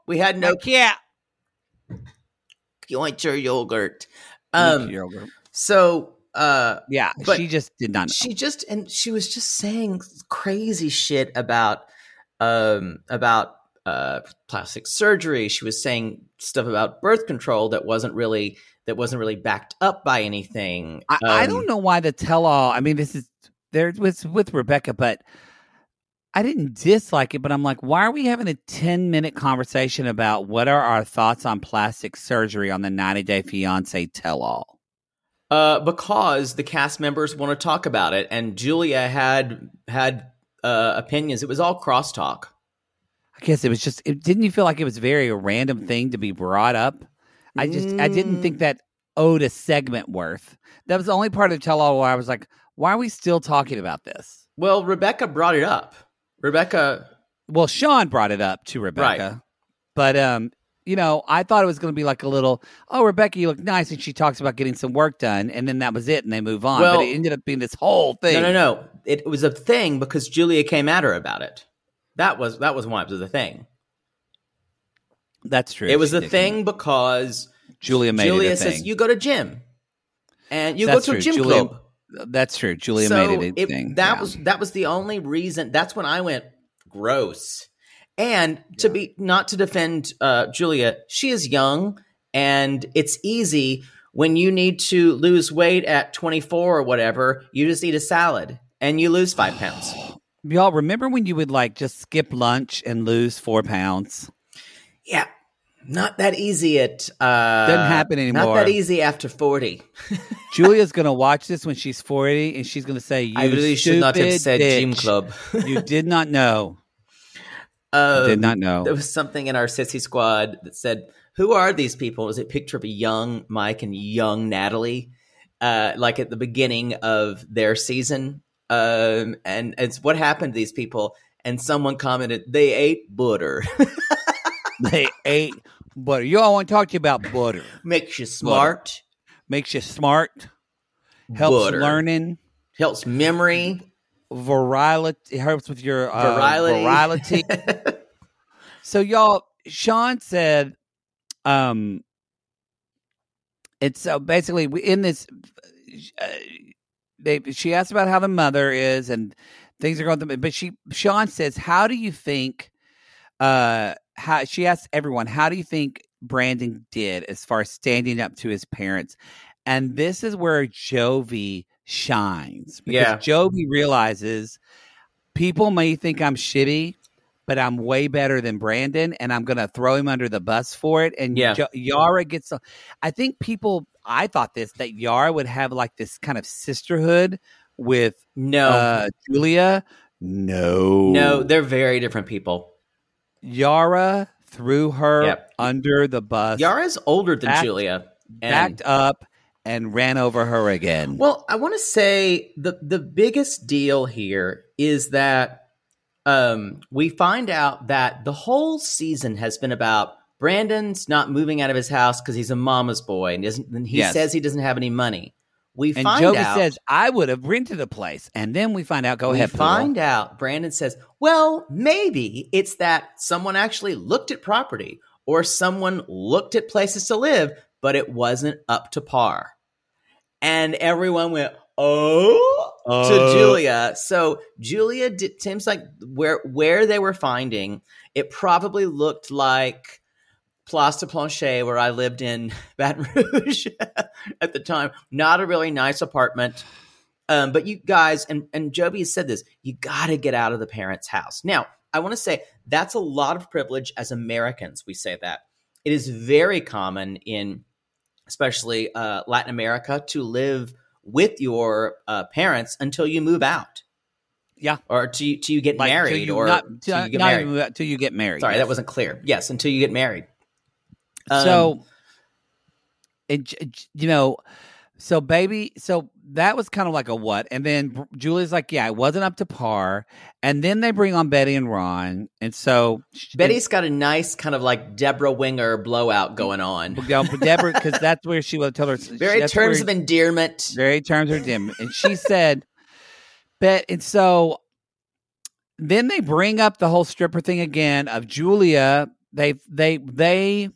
We had no yeah. you want your yogurt. Um, Yogurt. so uh, yeah, but she just did not. Know. she just and she was just saying crazy shit about um about uh plastic surgery she was saying stuff about birth control that wasn't really that wasn't really backed up by anything I, I Um, don't know why the tell all. I mean, this is there was with Rebecca, but I didn't dislike it. But I'm like, why are we having a 10 minute conversation about what are our thoughts on plastic surgery on the 90 Day Fiance tell all? uh because the cast members want to talk about it and julia had had uh opinions it was all crosstalk I guess it was just. It, didn't you feel like it was very a random thing to be brought up? I just I didn't Mm. think that owed a segment worth. That was the only part of the tell all where I was like, why are we still talking about this? well rebecca brought it up rebecca Well, Shaun brought it up to Rebecca. But um, you know, I thought it was going to be like a little, oh, Rebecca, you look nice, and she talks about getting some work done, and then that was it, and they move on. Well- but it ended up being this whole thing. No, no, no. It was a thing because Julia came at her about it. That was that was why it was a thing. That's true. It was did. thing because Julia made Julia it a says thing. you go to gym and you That's go to a gym Julia- club. That's true. Julia so made it a it- thing. That yeah. was that was the only reason. That's when I went gross. And to be not to defend uh, Julia, she is young, and it's easy when you need to lose weight at 24 or whatever. You just eat a salad and you lose five pounds. Y'all remember when you would like just skip lunch and lose four pounds? Yeah, not that easy at uh, Doesn't happen anymore. Not that easy after 40. Julia's gonna watch this when she's forty, and she's gonna say, "You I really should not have said gym club. you did not know. Um, did not know. There was something in our sissy squad that said, "Who are these people?" Is it was a picture of a young Mike and young Natalie, uh, like at the beginning of their season. Um, and it's what happened to these people. And someone commented, "They ate butter. They ate butter. You all want to talk to you about butter. Makes you smart. Makes you smart. Helps Butter. learning. Helps memory. Virility. Helps with your uh, Virility. virility. So y'all, Shaun said, um, it's so basically in this. Uh, they she asked about how the mother is and things are going. through but she Shaun says, how do you think? Uh, how she asked everyone, how do you think Brandon did as far as standing up to his parents? And this is where Jovi shines because Yeah. Jovi realizes people may think I'm shitty, but I'm way better than Brandon, and I'm going to throw him under the bus for it. And Yeah. Jo- Yara gets. I think people. I thought this that Yara would have like this kind of sisterhood with no, uh, Julia. No, no, they're very different people. Yara threw her Yep. under the bus, Yara's older than backed- Julia. and- backed up, and ran over her again. Well, I want to say the the biggest deal here is that um, we find out that the whole season has been about Brandon's not moving out of his house because he's a mama's boy and isn't. And he Yes. says he doesn't have any money. We and find out. says, "I would have rented a place," and then we find out. Go ahead, find out. Brandon says, "Well, maybe it's that someone actually looked at property or someone looked at places to live, but it wasn't up to par." And everyone went, "Oh." to Uh, Julia. So Julia did, seems like where where they were finding it probably looked like Place de Plancher, where I lived in Baton Rouge at the time. Not a really nice apartment. Um, but you guys, and, and Jovi has said this, you got to get out of the parents' house. Now, I want to say that's a lot of privilege as Americans. We say that. It is very common in, especially uh, Latin America, to live with your uh, parents until you move out. Yeah. Or till you, till you get Like, married you or not, till till, you get married. even move till you get married. Sorry, yes. that wasn't clear. Yes, until you get married. Um, so j- you know so baby so that was kind of like a what and then julie's like yeah it wasn't up to par and then they bring on betty and ron and so Betty's got a nice kind of like Debra Winger blowout going on. and, deborah because that's where she will tell her Very terms where- of endearment. very terms of dim and she said bet and so then they bring up the whole stripper thing again of julia they they they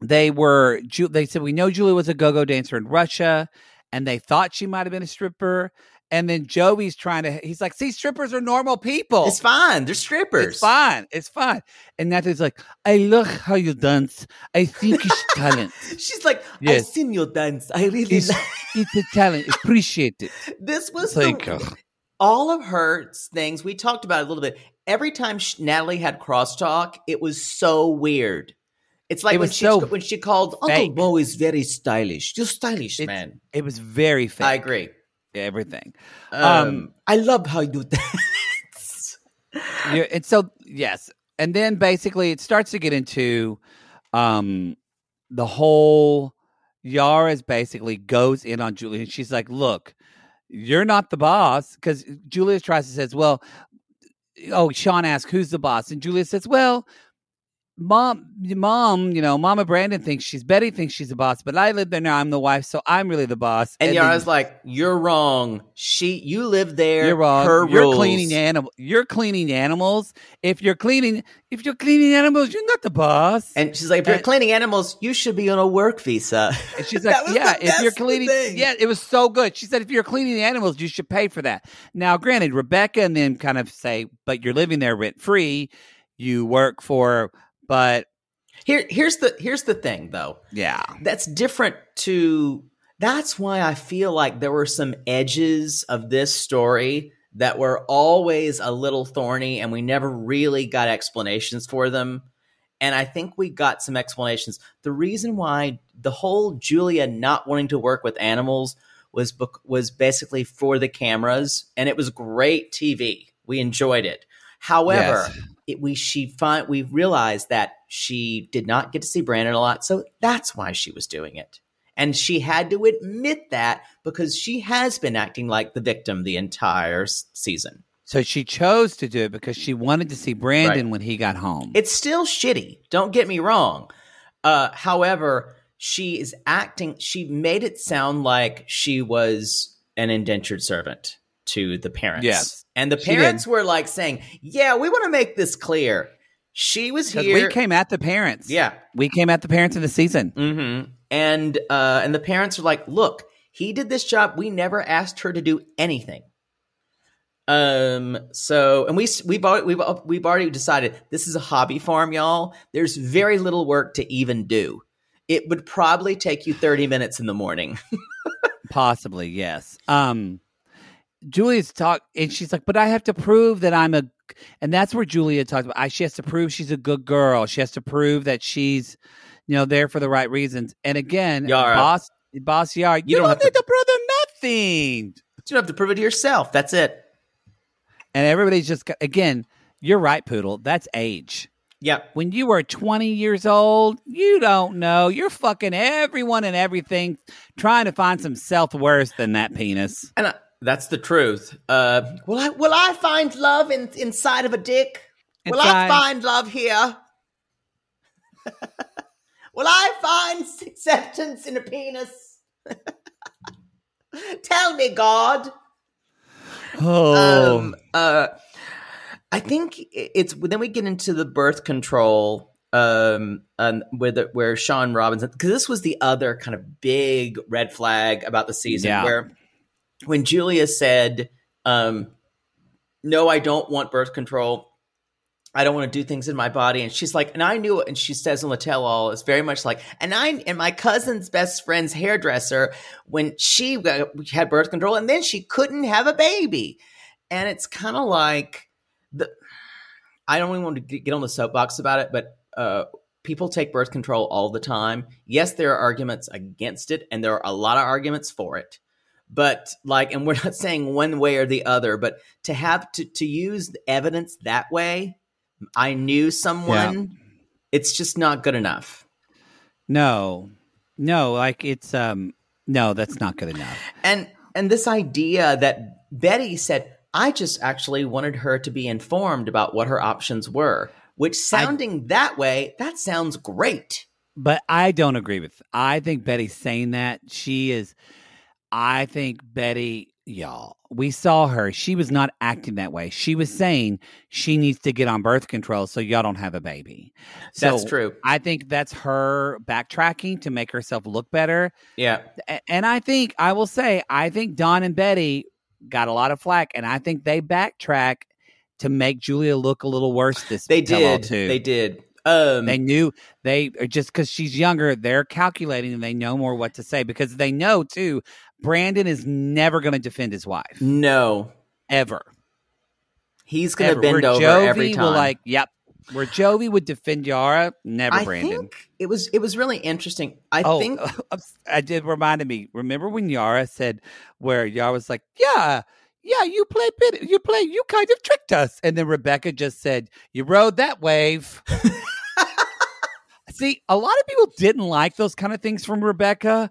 they were Ju- they said we know julia was a go-go dancer in russia and they thought she might have been a stripper and then joey's trying to he's like see strippers are normal people It's fine. They're strippers. it's fine it's fine and natalie's like i love how you dance i think it's talent She's like, Yes. I've seen your dance. I really it's, like it's a talent appreciate it this was Thank the, all of her things we talked about it a little bit. Every time sh- Natalie had crosstalk, it was so weird. It's like It when was she so when she called Uncle fake. Bo is very stylish. You're stylish, It's- man. It was very fake. I agree. Everything. Um, Um, I love how you dance. Yeah, and so yes, and then basically it starts to get into um the whole Yara's basically goes in on Julia. and She's like, "Look, you're not the boss," because Julia tries to says, "Well." Oh, Shaun asks, "Who's the boss?" And Julia says, "Well, mom, mom, you know, Mama Brandon thinks she's Betty thinks she's the boss, but I live there now. I'm the wife, so I'm really the boss. And, then Yara's like, "You're wrong. She, you live there. you're wrong. Her you're rules. cleaning animal. You're cleaning animals. If you're cleaning, if you're cleaning animals, you're not the boss. And she's like, if you're And- cleaning animals, you should be on a work visa. And she's like, yeah, if you're cleaning, thing. yeah, it was so good. She said, if you're cleaning the animals, you should pay for that. Now, granted, Rebecca and then kind of say, but you're living there rent free. You work for, but Here, here's the here's the thing, though. yeah, That's different to. That's why I feel like there were some edges of this story that were always a little thorny, and we never really got explanations for them. And I think we got some explanations. The reason why the whole Julia not wanting to work with animals was bec- was basically for the cameras, and it was great TV. We enjoyed it. However, Yes. It, we she find we realized that she did not get to see Brandon a lot, so that's why she was doing it. And she had to admit that because she has been acting like the victim the entire s- season. So she chose to do it because she wanted to see Brandon when he got home. It's still shitty. Don't get me wrong. Uh, however, she is acting. She made it sound like she was an indentured servant to the parents. Yes, and the parents were like saying, "Yeah, we want to make this clear. She was here. we came at the parents. yeah, we came at the parents in the season. hmm And uh, and the parents are like, "Look, he did this job. We never asked her to do anything." Um. So, and we we've already, we've we've already decided this is a hobby farm, y'all. There's very little work to even do. It would probably take you 30 minutes in the morning. Possibly, yes. Um Julia's talk and she's like, but I have to prove that I'm a and that's where Julia talks about I she has to prove she's a good girl. She has to prove that she's you know there for the right reasons. And again, Yara. boss boss Yara, you, You don't, don't have have to prove them nothing. you don't have to prove it to yourself. That's it. And everybody's just again, you're right, Poodle. That's age. Yep. When you were 20 years old, you don't know. You're fucking everyone and everything trying to find some self worth than that penis. And I, that's the truth. Uh, will I will I find love in, inside of a dick? Will I find love here? will I find acceptance in a penis? Tell me, God. Oh. Um, uh, I think it's then we get into the birth control um and where the, where Shaun Robinson because this was the other kind of big red flag about the season Yeah. where when Julia said um no I don't want birth control I don't want to do things in my body and she's like and I knew it and she says in the tell all it's very much like and I and my cousin's best friend's hairdresser when she got- had birth control and then she couldn't have a baby and it's kind of like the I don't even want to get get on the soapbox about it, but uh, people take birth control all the time. Yes, there are arguments against it, and there are a lot of arguments for it. But like, and we're not saying one way or the other, but to have to to use evidence that way, I knew someone. It's just not good enough. No, no, like it's um, no, that's not good enough. And and this idea that Betty said, I just actually wanted her to be informed about what her options were, which sounding that way, that sounds great. But I don't agree with. I think Betty's saying that she is. I think Betty, y'all, we saw her. She was not acting that way. She was saying she needs to get on birth control so y'all don't have a baby. That's true. I think that's her backtracking to make herself look better. Yeah. And I think I will say I think Don and Betty got a lot of flack, and I think they backtrack to make Julia look a little worse. This They did. too. They did. Um They knew they just because she's younger, they're calculating and they know more what to say because they know too. Brandon is never going to defend his wife no. ever. He's gonna ever. bend Where over Jovi every time. will like, yep. Where Jovi would defend Yara, never I Brandon. think it was it was really interesting. I oh, think I did reminded me. Remember when Yara said where Yara was like, "Yeah, yeah, you play bit, you play, you kind of tricked us," and then Rebecca just said, "You rode that wave." See, a lot of people didn't like those kind of things from Rebecca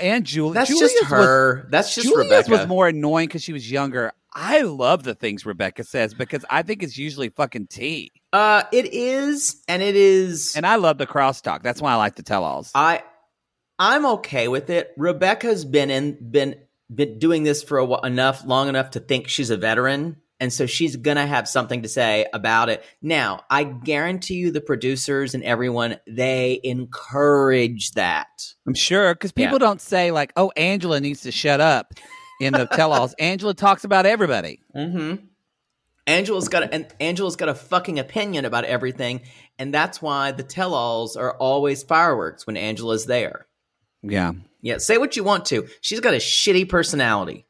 and Julie. that's Julia's just was- her. that's just Julia's Rebecca. was more annoying because she was younger. I love the things Rebecca says because I think it's usually fucking tea. Uh, it is, and it is. And I love the crosstalk. That's why I like the tell-alls. I I'm okay with it. Rebecca's been in been been doing this for a, enough long enough to think she's a veteran, and so she's gonna have something to say about it. Now, I guarantee you, the producers and everyone they encourage that. I'm sure because people don't say like, "Oh, Angela needs to shut up." In the tell-alls, Angela talks about everybody. Mm-hmm. Angela's got a, and Angela's got a fucking opinion about everything, and that's why the tell-alls are always fireworks when Angela's there. Yeah, Yeah, say what you want to. She's got a shitty personality,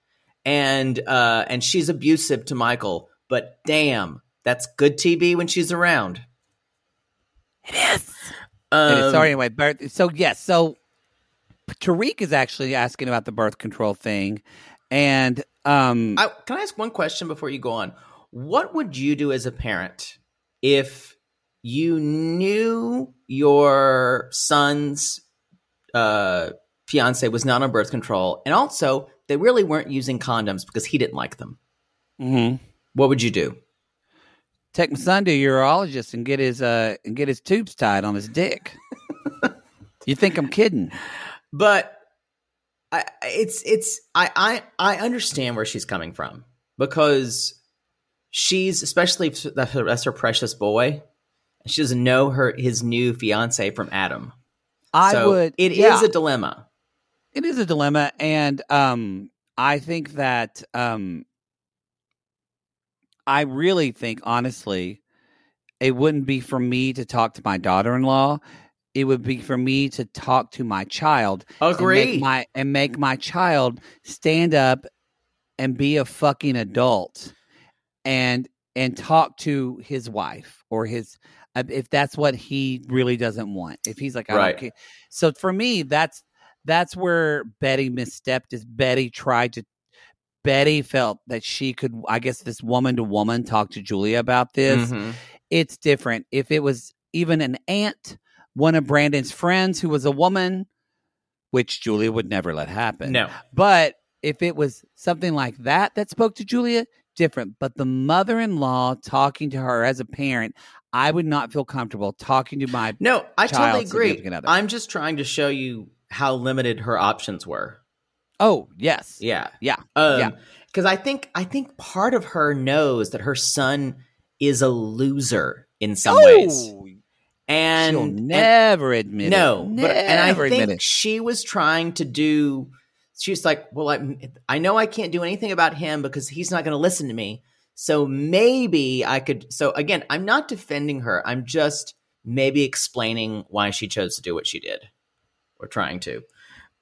and uh, and she's abusive to Michael. But damn, that's good TV when she's around. it is. Um, so anyway, birth, so yes, so Tarik is actually asking about the birth control thing, and um, I, can I ask one question before you go on? What would you do as a parent if you knew your son's uh, fiance was not on birth control, and also they really weren't using condoms because he didn't like them? mhm. What would you do? take my son to a urologist and get his uh and get his tubes tied on his dick. you think I'm kidding? but I, it's it's I, I I understand where she's coming from because she's especially that's her, precious boy. She doesn't know her his new fiance from Adam. I So would. It is yeah. a dilemma. It is a dilemma and um i think that um i really think honestly it wouldn't be for me to talk to my daughter-in-law it would be for me to talk to my child and Agree. make my and make my child stand up and be a fucking adult and and talk to his wife or his uh, if that's what he really doesn't want if he's like I Right. don't care. so for me that's that's where betty misstepped is betty tried to betty felt that she could i guess this woman to woman talk to julia about this Mhm. it's different. If it was even an aunt, one of Brandon's friends who was a woman, which Julia would never let happen. No. But if it was something like that that spoke to Julia, different. But the mother in law talking to her as a parent, I would not feel comfortable talking to my. No, I totally agree. I'm just trying to show you how limited her options were. Oh, yes. Yeah. Yeah. Um, Yeah. Because I think I think part of her knows that her son is a loser in some ways, Oh, and she'll and- never admit no, it. but and I Never admit think it. she was trying to do. She's like, well, I I know I can't do anything about him because he's not going to listen to me. So maybe I could. So again, I'm not defending her. I'm just maybe explaining why she chose to do what she did, or trying to.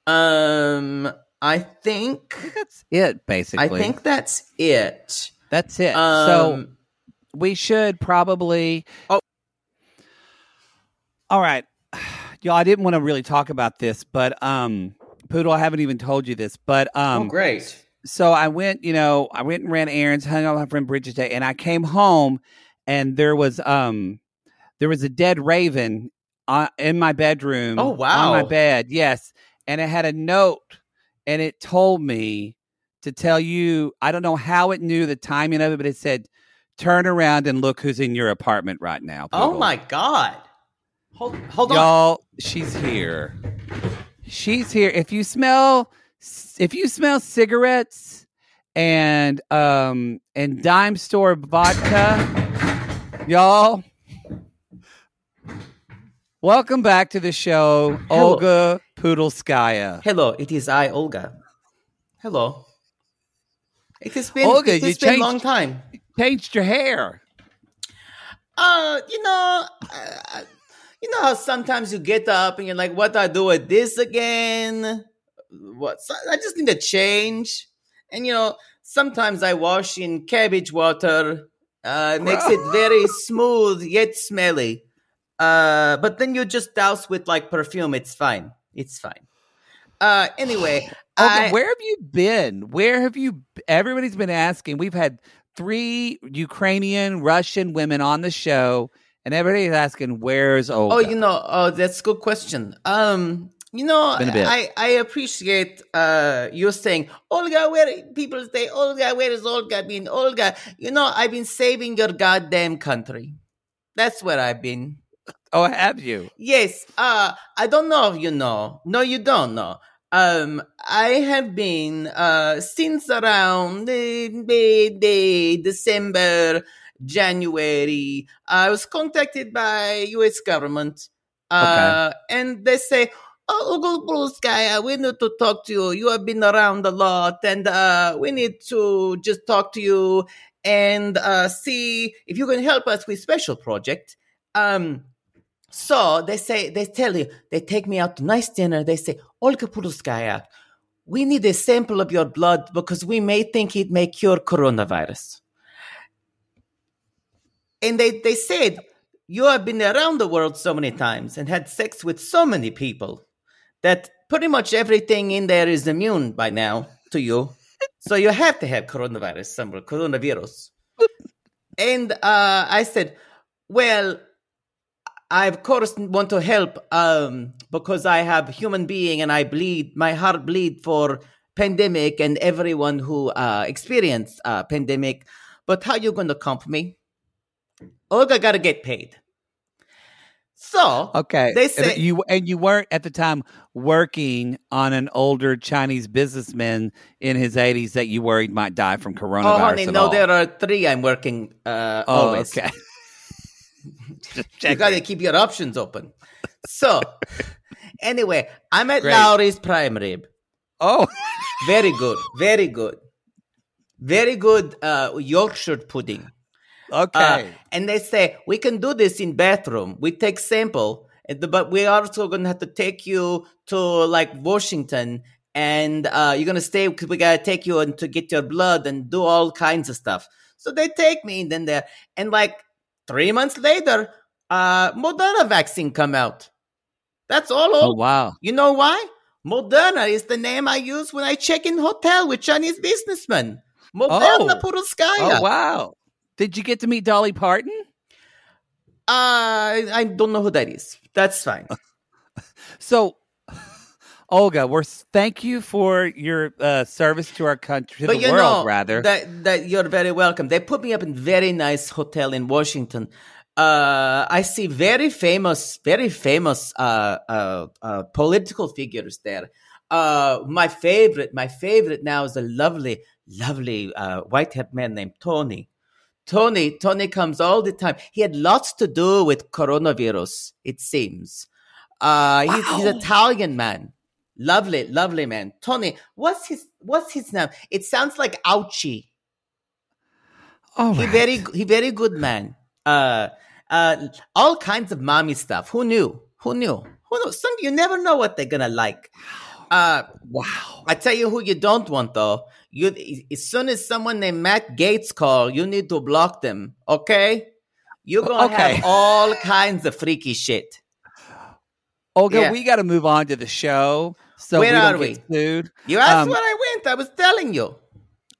Um, I think That's it, basically. I think that's it. That's it. so Um, we should probably. Oh. all right, y'all. I didn't want to really talk about this, but um, Poodle, I haven't even told you this, but um, oh, great. so I went, you know, I went and ran errands, hung out with my friend Bridget Day, and I came home, and there was um, there was a dead raven uh, in my bedroom. Oh, wow! on my bed, yes, and it had a note, and it told me to tell you. I don't know how it knew the timing of it, but it said, "Turn around and look who's in your apartment right now." Oh my god. Hold hold on. y'all she's here she's here if you smell if you smell cigarettes and um and dime store vodka y'all welcome back to the show Hello. olga poodleskaya Hello, it is I, Olga. Hello. It has been Olga, it has been a long time. changed your hair Uh, you know, uh, you know how sometimes you get up and you're like, "What do I do with this again? What? so- I just need a change." And you know, sometimes I wash in cabbage water. Uh, it makes it very smooth yet smelly. Uh, but then you just douse with like perfume. It's fine. It's fine. Uh, anyway, Okay, I- where have you been? Where have you? Everybody's been asking. We've had three Ukrainian, Russian women on the show, and everybody's asking, "Where's Olga?" Oh, you know, oh, that's a good question. Um, you know, Been a bit. I I appreciate uh you saying, Olga, where people say, Olga, where is Olga been? Olga, you know, I've been saving your goddamn country. That's where I've been. Oh, have you? Yes. Uh, I don't know if you know. No, you don't know. Um, I have been uh, since around the December, January. I was contacted by U.S. government, uh, and they say, "Oh, Google Blue Sky, uh, we need to talk to you. You have been around a lot, and uh, we need to just talk to you and uh, see if you can help us with special project." Um, so they say, they tell you, they take me out to nice dinner. They say, Olga Puluskaya, we need a sample of your blood because we may think it may cure coronavirus. And they, they said, you have been around the world so many times and had sex with so many people that pretty much everything in there is immune by now to you. so you have to have coronavirus somewhere, coronavirus. and uh, I said, well, I of course want to help um, because I have human being and I bleed my heart bleed for pandemic and everyone who uh, experienced uh, pandemic. But how you going to comp me? Olga got to get paid. So Okay. they And say you and you weren't at the time working on an older Chinese businessman in his 80s that you worried might die from coronavirus. Oh, honey, no, all. there are three I'm working uh, Oh, always. okay. You got to keep your options open. So, anyway, I'm at Great. Lawry's Prime Rib. Oh, Very good, very good, very good uh, Yorkshire pudding. okay. Uh, and they say we can do this in bathroom. We take sample, but we are also gonna have to take you to like Washington, and uh, you're gonna stay because we gotta take you and to get your blood and do all kinds of stuff. So they take me and then there, and like three months later, uh, Moderna vaccine come out. That's all. oh, wow. You know why? Moderna is the name I use when I check in hotel with Chinese businessmen. Moderna Oh. Puruskaya. Oh, wow. Did you get to meet Dolly Parton? Uh, I don't know who that is. That's fine. So, Olga, we're thank you for your uh, service to our country, to but the you world, know rather. that that you're very welcome. They put me up in very nice hotel in Washington. Uh, I see very famous, very famous uh, uh, uh, political figures there. Uh, my favorite, my favorite now is a lovely, lovely uh, white-haired man named Tony. Tony, Tony comes all the time. He had lots to do with coronavirus. It seems. Uh, he's, he's Italian man. Lovely, lovely man. Tony, what's his what's his name? It sounds like Ouchie. All He right. very he very good man. Uh uh all kinds of mommy stuff. Who knew? Who knew? Who knew? Some you never know what they're gonna like. Uh wow. I tell you who you don't want though. You as soon as someone named Matt Gaetz call, you need to block them. Okay? You're gonna Okay. have all kinds of freaky shit. Olga, Yeah. we got to move on to the show so Where we are we? sued. You asked Um, where I went. I was telling you.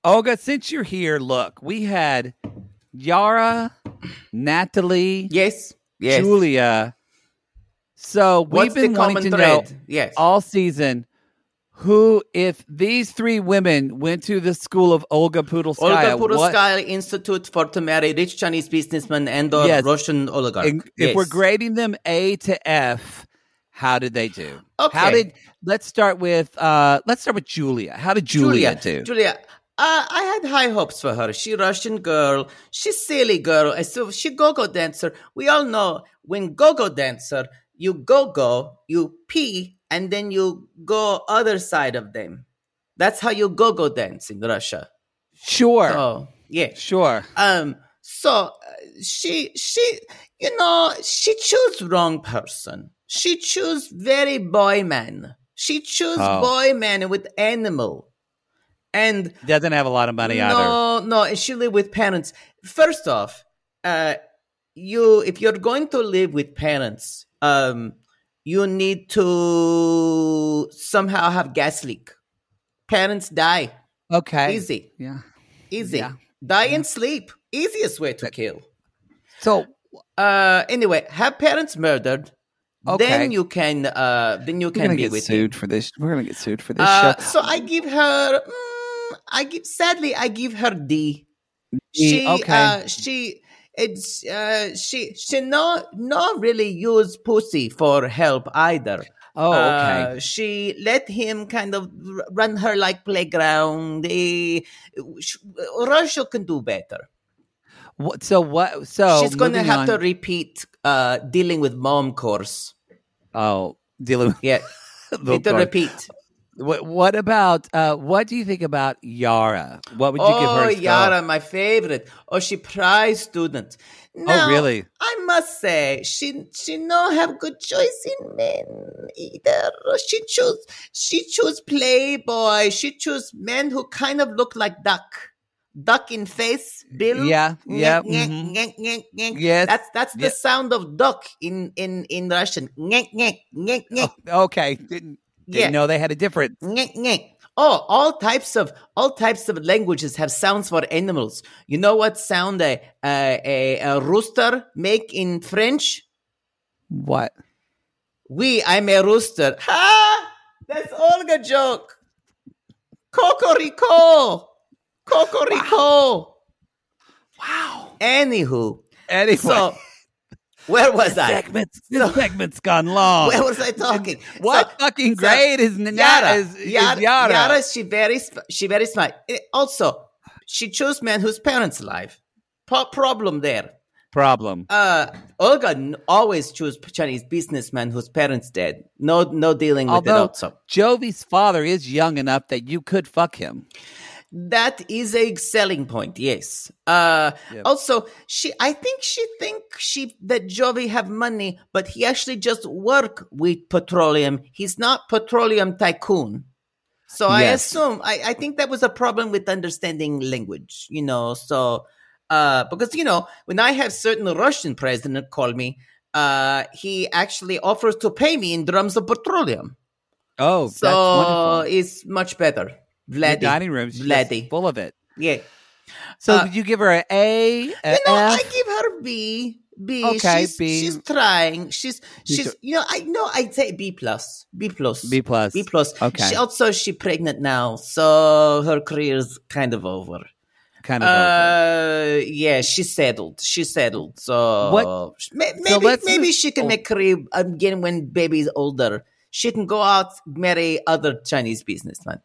Olga, since you're here, look, we had Yara, Natalie, Yes. Yes. Julia. So we've What's been wanting to thread? know Yes. all season who, if these three women went to the school of Olga Pudolskaya, Olga what- Institute for to marry rich Chinese businessmen and or Yes. Russian oligarch. and if we're grading them A to F, how did they do? Okay. How did let's start with uh let's start with Julia. How did Julia, do? Julia, uh, I had high hopes for her. She Russian girl. She's silly girl. So she go-go dancer. We all know when go-go dancer, you go-go, you pee, and then you go other side of them. That's how you go-go dance in Russia. Sure. Oh, yeah. Sure. Um. So uh, she she you know she choose wrong person. She choose very boy man. She choose Oh. boy man with animal, and Doesn't have a lot of money either. no no. and She live with parents. First off, uh, you if you're going to live with parents, um, you need to somehow have gas leak. Parents die Okay. easy, Yeah. easy. Yeah. Die in sleep. Easiest way to kill. So uh anyway have parents murdered Okay. then you can uh then you we're can be get sued for this. We're gonna get sued for this uh, show. so i give her mm, i give sadly i give her d D, she okay. uh she it's uh, she she not not really use pussy for help either. Oh, okay. Uh, she let him kind of run her like playground. Sh- Russia can do better. What, so what? So She's going to moving have to repeat uh, dealing with mom course. oh, dealing with Yeah, the need to repeat. What, what about? Uh, what do you think about Yara? What would you give her? Oh. Yara, my favorite. Oh, she prize student. Now, Oh, really? I must say, she she no have good choice in men either. She choose she choose playboy. She choose men who kind of look like duck, duck in face, bill. Yeah, yeah, mhm. nyek. Yes, that's that's the sound of duck in in in Russian. Oh, okay, didn't didn't Yeah. know they had a difference. Oh, all types of all types of languages have sounds for animals. You know what sound a a, a, rooster make in French? What? We, I'm a rooster. Ha! That's Olga joke. Cocorico. Cocorico. Wow. Anywho, Anyway, so where was I? segments. This segment's gone long. Where was I talking? what So- fucking so grade is Nana? Yara, Is, is Yara, Yara? Yara, she very, she very smart. Eh, Also, she chose men whose parents alive. Po- problem there. Problem. Uh, Olga always choose Chinese businessmen whose parents dead. No, no dealing with it. Also, Jovi's father is young enough that you could fuck him. That is a selling point. Yes. Uh, Yep. also, she, I think she think she that Jovi have money, but he actually just work with petroleum. He's not petroleum tycoon. So I assume I, I think that was a problem with understanding language, you know. So uh because you know, when I have certain Russian president call me, uh he actually offers to pay me in drums of petroleum. Oh, So that's wonderful. it's much better. Your Vladdy. dining room's Vladdy. full of it. Yeah. So Uh, you give her an A, a you know, I F? give her B. B. Okay, she's, B. she's trying. She's She's she's you know I know I say B plus. B plus. B plus. B plus. Okay. She also she pregnant now, so her career's kind of over. kind of. over. Uh, yeah, she's settled. She's settled. So What- may- so maybe maybe she can oh. make career again when baby's older. She can go out marry other Chinese businessmen.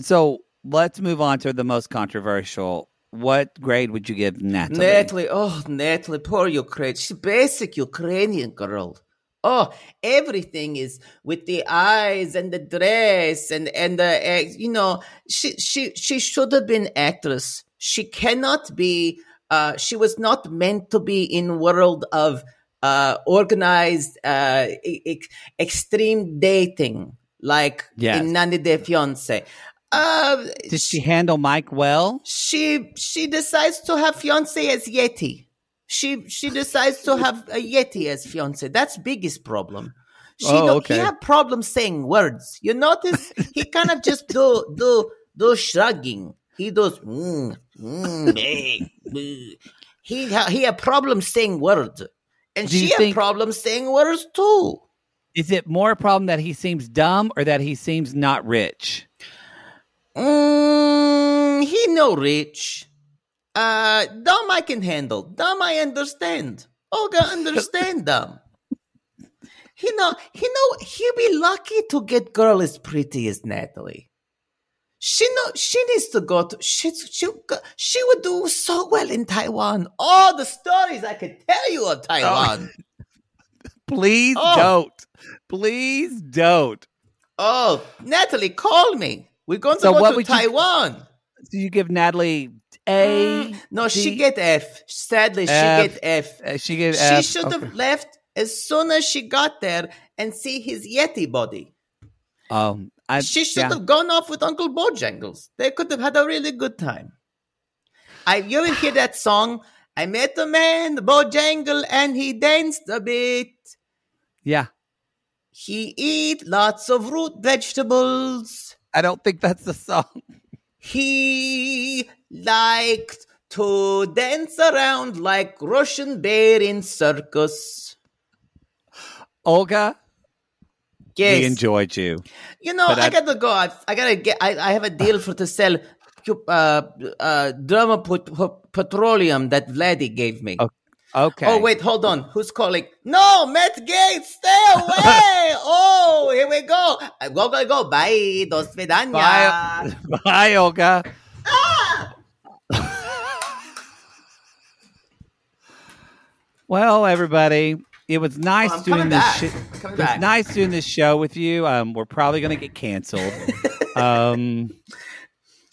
So let's move on to the most controversial. What grade would you give Natalie? Natalie, oh Natalie, poor Ukraine. She's basic Ukrainian girl. Oh, everything is with the eyes and the dress and and the uh, you know she she she should have been actress. She cannot be. Uh, she was not meant to be in world of uh, organized uh, e- extreme dating like Yes. in Nanny de Fiance. Uh, Did she handle Mike well? she she decides to have fiance as Yeti. She she decides to have a Yeti as fiance. That's biggest problem. She Oh, okay. he had problem saying words. You notice he kind of just do do do shrugging. He does mm, mm, eh, eh. he ha, he had problem saying words, and Do she had think- problem saying words too. Is it more a problem that he seems dumb or that he seems not rich? Mm, he no rich. Uh, dumb I can handle. Dumb I understand. Olga understand dumb. He know, he know, he'll be lucky to get girl as pretty as Natalie. She know, she needs to go to, she, she, she would do so well in Taiwan. All the stories I could tell you of Taiwan. Please Oh. don't. Please don't. Oh, Natalie, call me. We're going to So go to would you- Taiwan. Do you give Natalie A? Mm, no, she get F. Sadly, she get F. Uh, she gave she should have Okay. left as soon as she got there and see his Yeti body. Um, I, She should yeah. have gone off with Uncle Bojangles. They could have had a really good time. I you will hear that song? I met a man, Bojangle, and he danced a bit. Yeah. He eat lots of root vegetables. I don't think that's the song. He liked to dance around like Russian bear in circus. Olga, Yes. we enjoyed you. You know, I, I- gotta go. I, I gotta get. I, I have a deal for to sell uh, uh, Derma put- put- Petroleum that Vladdy gave me. Oh, Okay. Oh, wait, hold on. Who's calling? No, Matt Gaetz, stay away. oh, here we go. Uh, Go, go, go. Bye. Dos vidania. Bye, bye, Olga. well, everybody, it was nice I'm doing this. I'm it was nice doing this show with you. Um, we're probably gonna get canceled. um,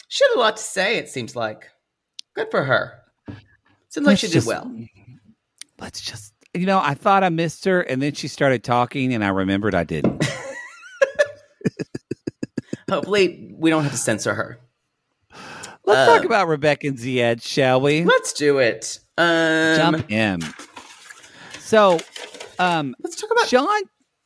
She had a lot to say, it seems like. Good for her. Seems like she did just- well. Let's just, you know, I thought I missed her, and then she started talking, and I remembered I didn't. Hopefully, we don't have to censor her. Let's Uh, talk about Rebecca and Zied, shall we? Let's do it. Um, Jump in. So, um, Let's talk about. Shaun,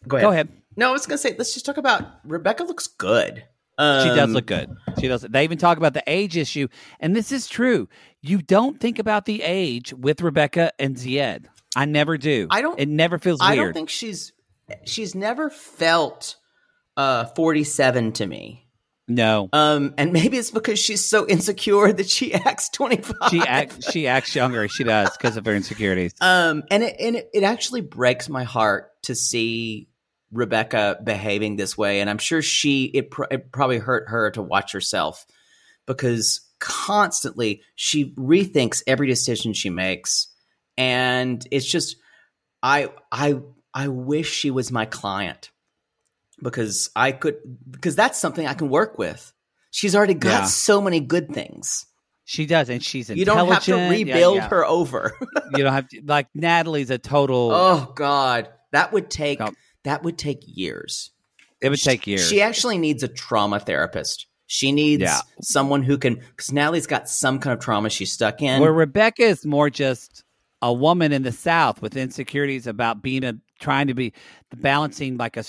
Go ahead. go ahead. No, I was going to say, let's just talk about Rebecca looks good. Um, She does look good. She does. They even talk about the age issue, and this is true. You don't think about the age with Rebecca and Zied. I never do. I don't- It never feels I weird. don't think she's she's never felt uh 47 to me. no. Um and maybe it's because she's so insecure that she acts 25. She acts. She acts younger. She does because of her insecurities. um and it and it, it actually breaks my heart to see Rebecca behaving this way and I'm sure she it, pr- it probably hurt her to watch herself because constantly she rethinks every decision she makes and it's just I I I wish she was my client because I could because that's something I can work with. She's already got Yeah. so many good things. She does, and she's You don't have to intelligent. Yeah, rebuild yeah. her over. You don't have to. Like Natalie's a total. oh God, that would take No. That would take years. it would She- take years. She actually needs a trauma therapist. She needs Yeah. someone who can because Natalie's got some kind of trauma she's stuck in. Where Rebecca is more just a woman in the South with insecurities about being a trying to be balancing like a,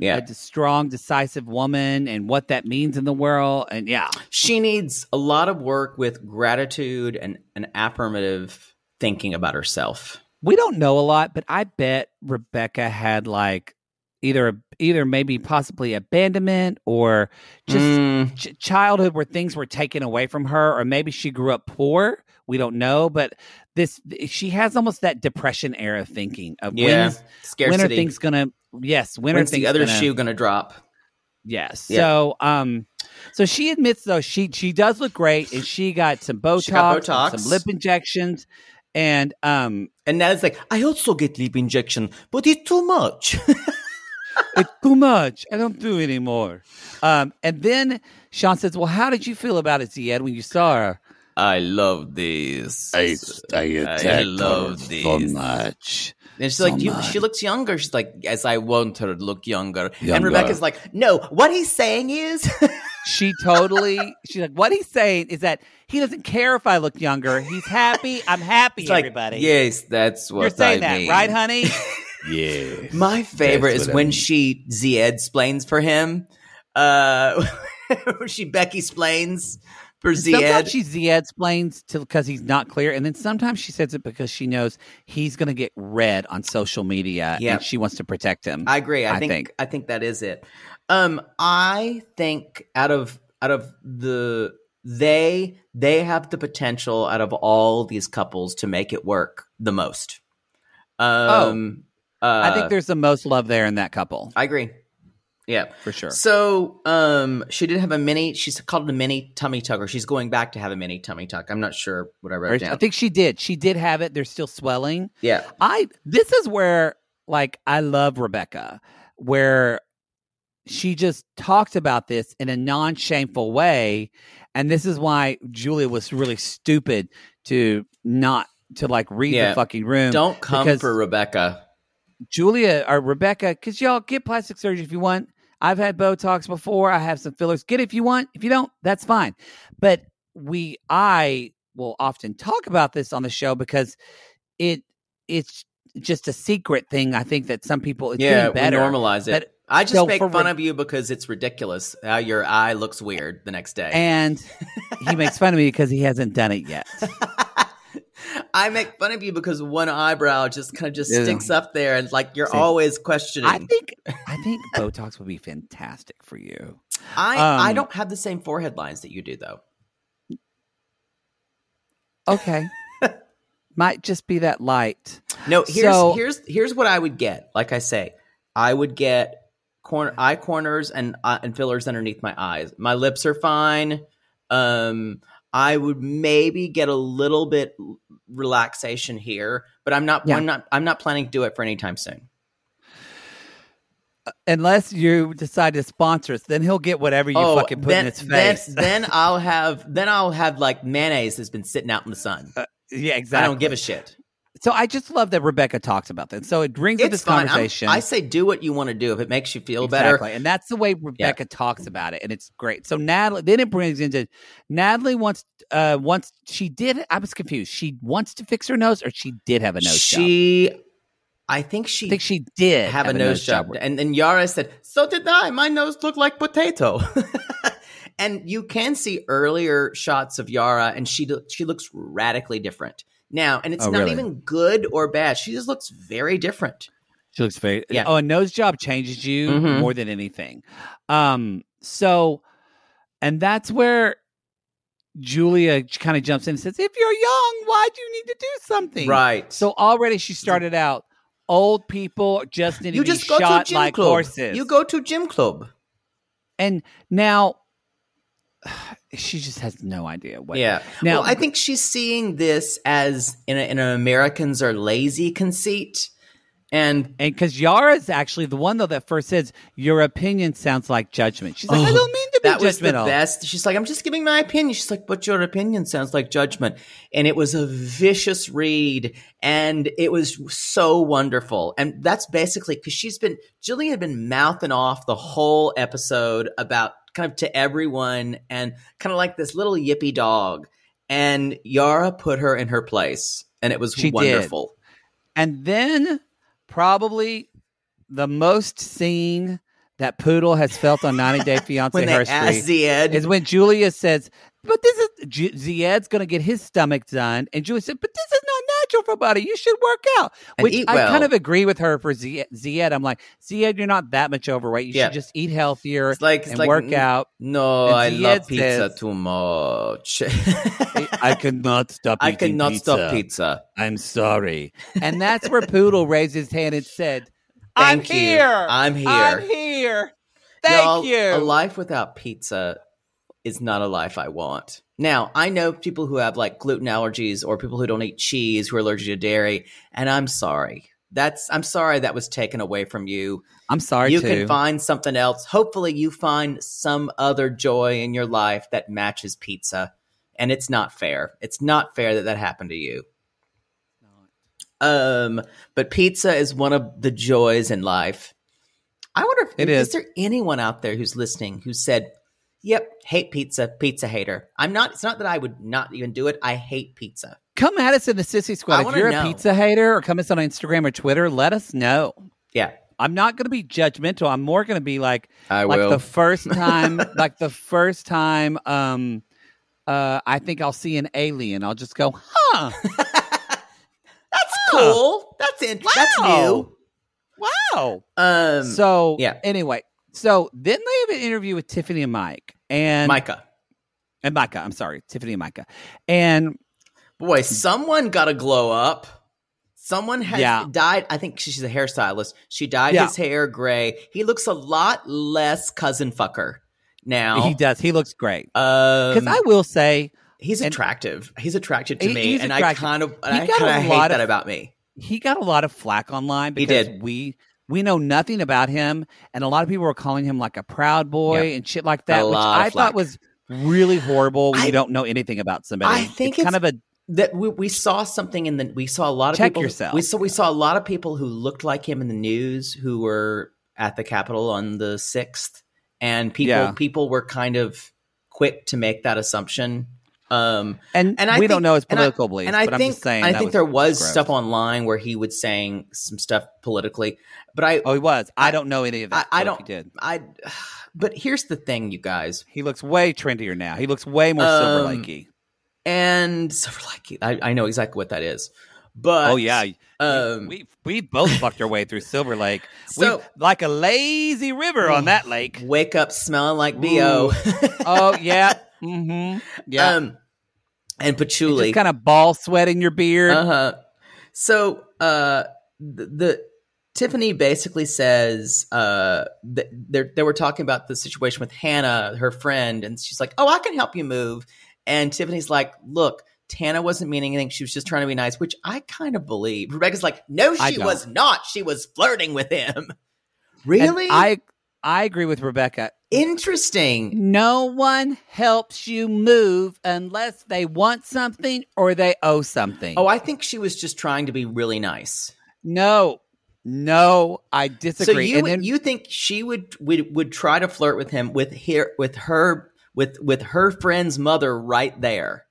Yeah. a strong, decisive woman and what that means in the world. And yeah, she needs a lot of work with gratitude and an affirmative thinking about herself. We don't know a lot, but I bet Rebecca had like either either maybe possibly abandonment or just Mm, ch- childhood where things were taken away from her, or maybe she grew up poor. We don't know, but this she has almost that depression era thinking of when yeah, is when are things gonna yes when When's are things the other gonna, shoe going to drop? yes Yeah. so um so she admits though she she does look great and she got some botox, got Botox. some lip injections and um And now it's like, I also get lip injection, but it's too much. it's too much I don't do it anymore um and then Shaun says well how did you feel about it Zied when you saw her I love this. I I love this. So much And she's so like, you, she looks younger. She's like, yes, I want her to look younger. And Rebecca's like, no, what he's saying is, she totally she's like what he's saying is that he doesn't care if i look younger he's happy i'm happy it's like, everybody yes, that's what you're saying I that mean. right honey Yeah. My favorite is what I when mean. she Zied explains for him. Uh, she Becky explains for Zed. sometimes she Zied explains to because he's not clear and then sometimes she says it because she knows he's going to get read on social media Yep. and she wants to protect him I agree. I, I think, think. I think that is it. Um, I think out of out of the they they have the potential out of all these couples to make it work the most. Um, uh, Oh. i think there's the most love there in that couple I agree. Yeah. for sure So, um, she did have a mini. She's called it a mini tummy tuck, or she's going back to have a mini tummy tuck. I'm not sure what I wrote Or- down. i think she did she did have it they're still swelling yeah, I this is where like I love Rebecca, where she just talked about this in a non-shameful way, and this is why Julia was really stupid to not to like read Yeah. the fucking room. don't come for Rebecca. Julia or Rebecca, because y'all get plastic surgery if you want. I've had Botox before. I have some fillers. Get it if you want. If you don't, that's fine. But we, I will often talk about this on the show because it, it's just a secret thing. I think that some people, it's yeah, better. normalize it. I just so make fun Re- of you because it's ridiculous how your eye looks weird the next day. And he makes fun of me because he hasn't done it yet. I make fun of you because one eyebrow just kind of just Yeah. sticks up there, and like you're See, always questioning. I think, I think Botox would be fantastic for you. I I um, don't have the same forehead lines that you do, though. Okay. Might just be that light. No, here's So- here's here's what I would get. Like I say, I would get corner eye corners and uh, and fillers underneath my eyes. My lips are fine. Um, I would maybe get a little bit relaxation here, but I'm not. Yeah. I'm not. I'm not planning to do it for any time soon. Unless you decide to sponsor us, then he'll get whatever you fucking put Oh, then, in his face. then I'll have then I'll have like mayonnaise that's been sitting out in the sun. yeah, exactly. I don't give a shit. So I just love that Rebecca talks about that. So it brings up It's this fine. I'm- conversation. I say do what you want to do if it makes you feel Exactly. better. And that's the way Rebecca talks about it. And it's great. So Natalie then it brings into Natalie wants uh wants she did I was confused. She wants to fix her nose or she did have a nose job. she, I think she I think she did have, a nose, job. And then Yara said, "So did I. My nose looked like potato." and you can see earlier shots of Yara, and she she looks radically different now. And it's Oh, not really? even good or bad. She just looks very different. She looks very Yeah. Oh, a nose job changes you Mhm. more than anything. Um so and that's where Julia kind of jumps in and says, If you're young, why do you need to do something? Right. So already she started out old people just need to you be just go to shot gym like club. horses. You go to gym club. and now she just has no idea what Yeah. Now- well, I think she's seeing this as in, a, in an Americans are lazy conceit. And and because Yara's actually the one though that first says your opinion sounds like judgment. She's like, I Oh, don't mean to be that was the judgmental. best. She's like, I'm just giving my opinion. She's like, but your opinion sounds like judgment. And it was a vicious read. And it was so wonderful. And that's basically because she's been, Jillian had been mouthing off the whole episode about kind of to everyone and kind of like this little yippy dog. And Yara put her in her place. And it was She did. wonderful. And then probably the most seen that Poodle has felt on 90 Day Fiance When asked Zied, is when Julia says, "But this is J- Zied's going to get his stomach done," and Julie said, "But this is not natural for body. You should work out." And Which eat I kind of agree with her for Zied. Zied. I'm like, Zied, you're not that much overweight. You Yeah. should just eat healthier It's like- it's and like, work out. no, I love pizza says- too much. I cannot stop. I cannot pizza. stop pizza. I'm sorry. And that's where Poodle raised his hand and said, I'm you. here. I'm here. I'm here. Thank Y'all, you. A life without pizza is not a life I want. Now, I know people who have like gluten allergies or people who don't eat cheese who are allergic to dairy, and I'm sorry. That's I'm sorry that was taken away from you. I'm sorry you too. can find something else. Hopefully you find some other joy in your life that matches pizza. And it's not fair. It's not fair that that happened to you. Um, but pizza is one of the joys in life. I wonder if It is is. there anyone out there who's listening who said, "Yep, hate pizza, pizza hater." I'm not. It's not that I would not even do it. I hate pizza. come at us in the Sissy I Squad. If you're know. a pizza hater or come us on Instagram or Twitter, let us know. Yeah, I'm not going to be judgmental. I'm more going to be like, I like will. the first time, like the first time, um, uh, I think I'll see an alien. I'll just go, huh? That's cool. That's it. That's new. Wow. Um, so yeah. Anyway, so then they have an interview with Tiffany and Mike and Micah, and Micah. I'm sorry, Tiffany and Micah, and boy, someone got to glow up. Someone has Yeah. dyed. I think she's a hairstylist. She dyed Yeah. his hair gray. He looks a lot less cousin fucker now. he does. He looks great. Um, Because I will say, he's attractive. He's attractive to He- me, and attractive. I kind of, I got a kind of hate lot that of- about me. he got a lot of flack online He because did. we we know nothing about him, and a lot of people were calling him like a proud boy Yep. and shit like that, A which I thought was really horrible when I- you don't know anything about somebody. I think it's kind of a that we, we saw something in the we saw a lot of Check people yourself. we saw we saw a lot of people who looked like him in the news who were at the capitol on the 6th and people Yeah. people were kind of quick to make that assumption um and, and I we think, don't know his and I- political beliefs, and I but think I'm just saying. I think there was gross. stuff online where he was saying some stuff politically but I Oh, he was. I, I- don't know any of I, that. I so don't He did. I but here's the thing you guys He looks way trendier now. He looks way more Silver Um, Lakey. and Silver Lake I, I know exactly what that is but Oh yeah, um we we both fucked our way through Silver Lake. So- we like a lazy river on that lake. wake up smelling like bo Oh yeah, mm-hmm. yeah. Um, and patchouli. Kind of ball sweating your beard. Uh huh. So uh, the, the Tiffany basically says uh, that they they were talking about the situation with Hannah, her friend, and she's like, "Oh, I can help you move." And Tiffany's like, "Look." Tana wasn't meaning anything. She was just trying to be nice, which I kind of believe. Rebecca's like, no, she was not. She was flirting with him. And Really? I I agree with Rebecca. Interesting. No one helps you move unless they want something or they owe something. Oh, I think she was just trying to be really nice. no, no, I disagree. So you and then, you think she would, would would try to flirt with him with her with her with with her friend's mother right there?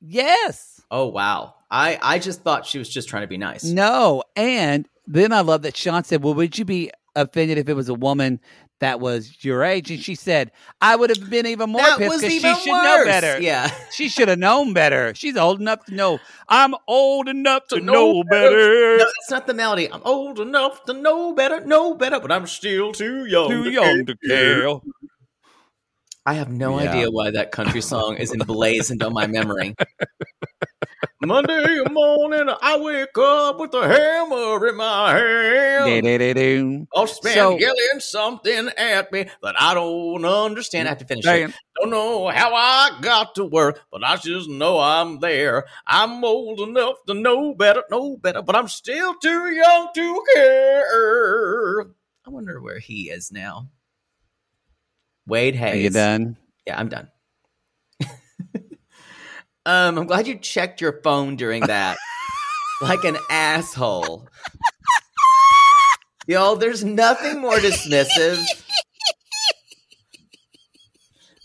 yes, Oh wow. I I just thought she was just trying to be nice. no, and then I love that Shaun said, "Well, would you be offended if it was a woman that was your age?" And she said, "I would have been even more that pissed because she should worse. know better. Yeah. She should have known better. She's old enough to know. I'm old enough to, know, better. No, that's not the melody. I'm old enough to know better, know better, but I'm still too young. Too to young to care. I have no Yeah. idea why that country song is emblazoned on my memory. Monday morning, I wake up with a hammer in my hand. Da-da-da-doo. Boss man So- yelling something at me that I don't understand. I have to finish it. Don't know how I got to work, but I just know I'm there. I'm old enough to know better, know better, but I'm still too young to care. I wonder where he is now. Wade Hayes. Are you done? Yeah, I'm done. Um, I'm glad you checked your phone during that. like an asshole. Y'all, there's nothing more dismissive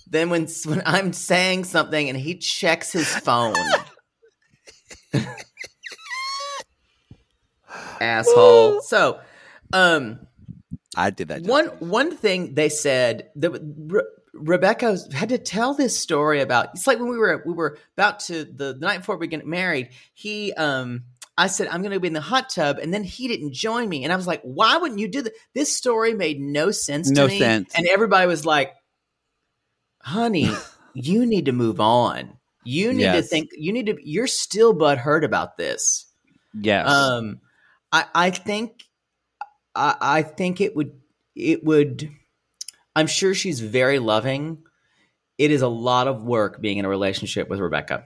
than when when I'm saying something and he checks his phone. asshole. So, um, I did that. one one thing they said that Re- Rebecca had to tell this story about. It's like when we were we were about to the, the night before we get married. He um. I said I'm going to be in the hot tub, and then he didn't join me, and I was like, "Why wouldn't you do that?" This story made no sense to No me, sense. and everybody was like, "Honey, you need to move on. You need to think. You need to. You're still butthurt about this." Yes. Um, I I think I I think it would it would. I'm sure she's very loving. It is a lot of work being in a relationship with Rebecca.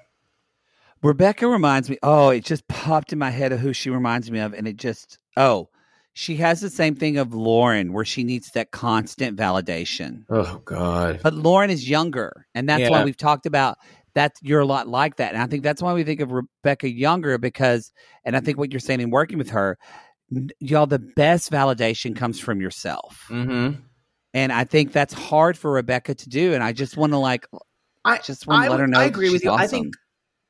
Rebecca reminds me. Oh, it just popped in my head of who she reminds me of, and it just oh, she has the same thing of Loren, where she needs that constant validation. Oh God. But Loren is younger, and that's why we've talked about that. You're a lot like that, and I think that's why we think of Rebecca younger because, and I think what you're saying in working with her, y'all, the best validation comes from yourself, Mm-hmm. And I think that's hard for Rebecca to do. And I just want to like, I just want to let her know. I agree with you. I think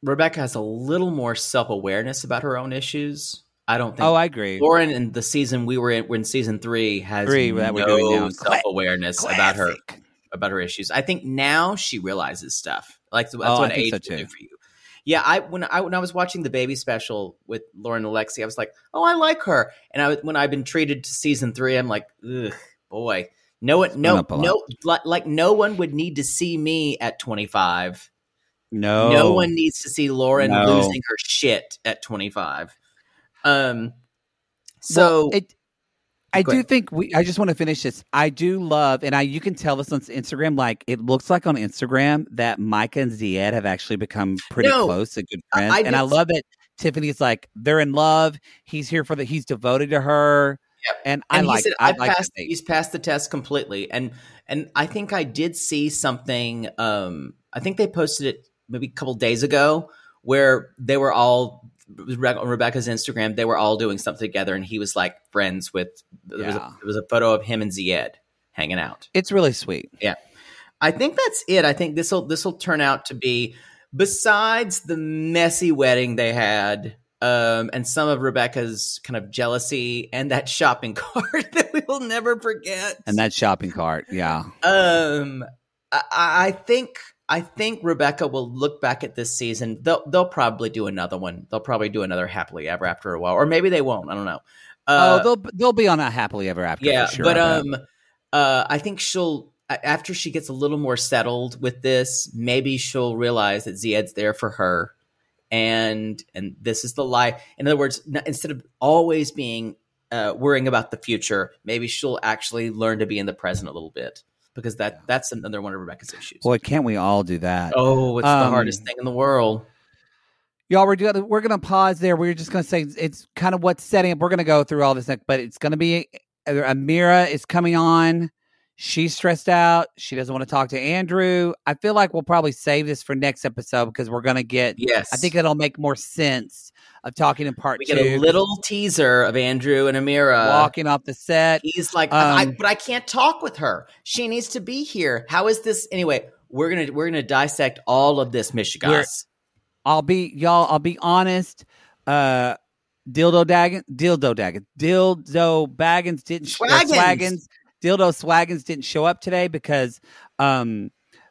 Rebecca has a little more self awareness about her own issues. I don't think. Oh, I agree. Loren in the season we were in, we're season three has Three, no that we're doing now. self awareness about her about her issues. I think now she realizes stuff. Like that's Oh, what age so, do for you. Yeah, I when I when I was watching the baby special with Loren and Alexei, I was like, oh, I like her. And I when I've been treated to season three, I'm like, ugh, boy, no one, no, up a lot. no, like, like no one would need to see me at 25. No, No one needs to see Loren No. losing her shit at 25. Um, so Well, it, I do ahead. think we. I just want to finish this. I do love, and I you can tell this on Instagram. Like it looks like on Instagram that Micah and Zied have actually become pretty No, close and good I- friends. I and I love it. Tiffany's like they're in love. He's here for the. He's devoted to her. Yep. And I and like. he said, I "I've like passed. He's passed the test completely." And and I think I did see something. Um, I think they posted it maybe a couple days ago where they were all on Rebecca's Instagram. They were all doing something together, and he was like friends with. There, was, a, Yeah. there was a photo of him and Zied hanging out. It's really sweet. Yeah, I think that's it. I think this will this will turn out to be besides the messy wedding they had, um, and some of Rebecca's kind of jealousy and that shopping cart that we will never forget. And that shopping cart, yeah. um, I, I think I think Rebecca will look back at this season. They'll they'll probably do another one. They'll probably do another happily ever after a while, or maybe they won't. I don't know. Uh, oh, they'll they'll be on a happily ever after. yeah, for sure, but um, uh, I think she'll after she gets a little more settled with this, maybe she'll realize that Zied's there for her, and and this is the lie In other words, n- instead of always being uh, worrying about the future, maybe she'll actually learn to be in the present a little bit because that that's another one of Rebecca's issues. Boy, can't we all do that? oh, it's the Um, hardest thing in the world. Y'all, we're gonna we're gonna pause there. We're just gonna say it's kind of what's setting up. We're gonna go through all this, next, but it's gonna be uh, Amira is coming on. She's stressed out. She doesn't want to talk to Andrew. I feel like we'll probably save this for next episode because we're gonna get. Yes, I think it'll make more sense of talking in part we two. get a little teaser of Andrew and Amira walking off the set. He's like, I, Um, but I can't talk with her. She needs to be here. How is this anyway? We're gonna we're gonna dissect all of this, Michigas. I'll be y'all. I'll be honest. Uh, dildo daggin, dildo daggin, dildo baggins didn't Swaggins. swaggins, dildo swaggins didn't show up today because um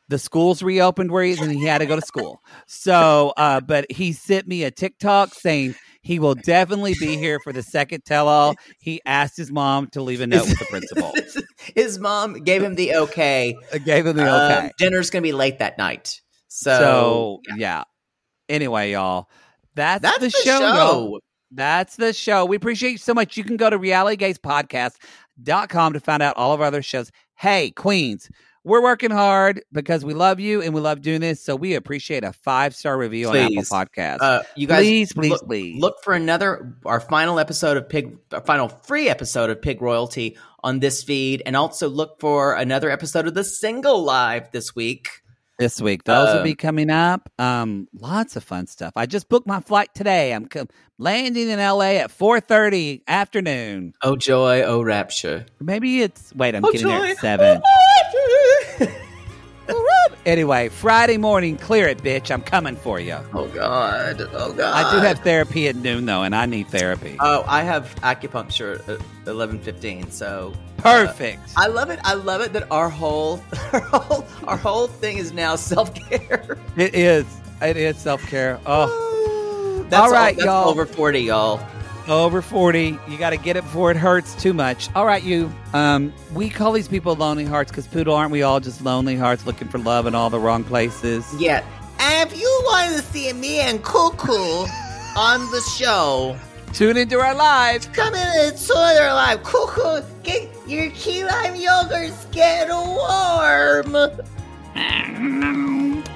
the schools reopened where he's and he had to go to school. So, uh, but he sent me a TikTok saying he will definitely be here for the second tell all. He asked his mom to leave a note with the principal. His mom gave him the okay. Gave him the Um, okay. dinner's gonna be late that night. So, So, yeah. Anyway, y'all, that's, that's the, the, show. show. That's the show. We appreciate you so much. You can go to realitygazepodcast.com to find out all of our other shows. Hey, Queens, we're working hard because we love you and we love doing this. So we appreciate a five star review on Apple Please. Podcast. Uh, you guys, please, please, look, please. look for another our final episode of Pig, our final free episode of Pig Royalty on this feed, and also look for another episode of the Single Live this week. This week. Those will Um, be coming up. Um, lots of fun stuff. I just booked my flight today. I'm co- landing in LA at 4:30 afternoon. Oh joy, oh rapture. Maybe it's wait. I'm Oh, getting there at seven. Anyway, Friday morning, clear it, bitch. I'm coming for you. Oh god, oh god. I do have therapy at noon though, and I need therapy. Oh, I have acupuncture at uh, eleven fifteen. So uh, Perfect. I love it. I love it that our whole, our whole, our whole thing is now self care. it is. It is self care. Oh, That's All right, that's y'all. Over forty, y'all. Over forty. You got to get it before it hurts too much. All right, you. Um, we call these people lonely hearts because poodle aren't we all just lonely hearts looking for love in all the wrong places? Yeah. And if you want to see me and Cuckoo on the show, Tune into our live. come in and tune our Live. Cuckoo, get your key lime yogurts get warm.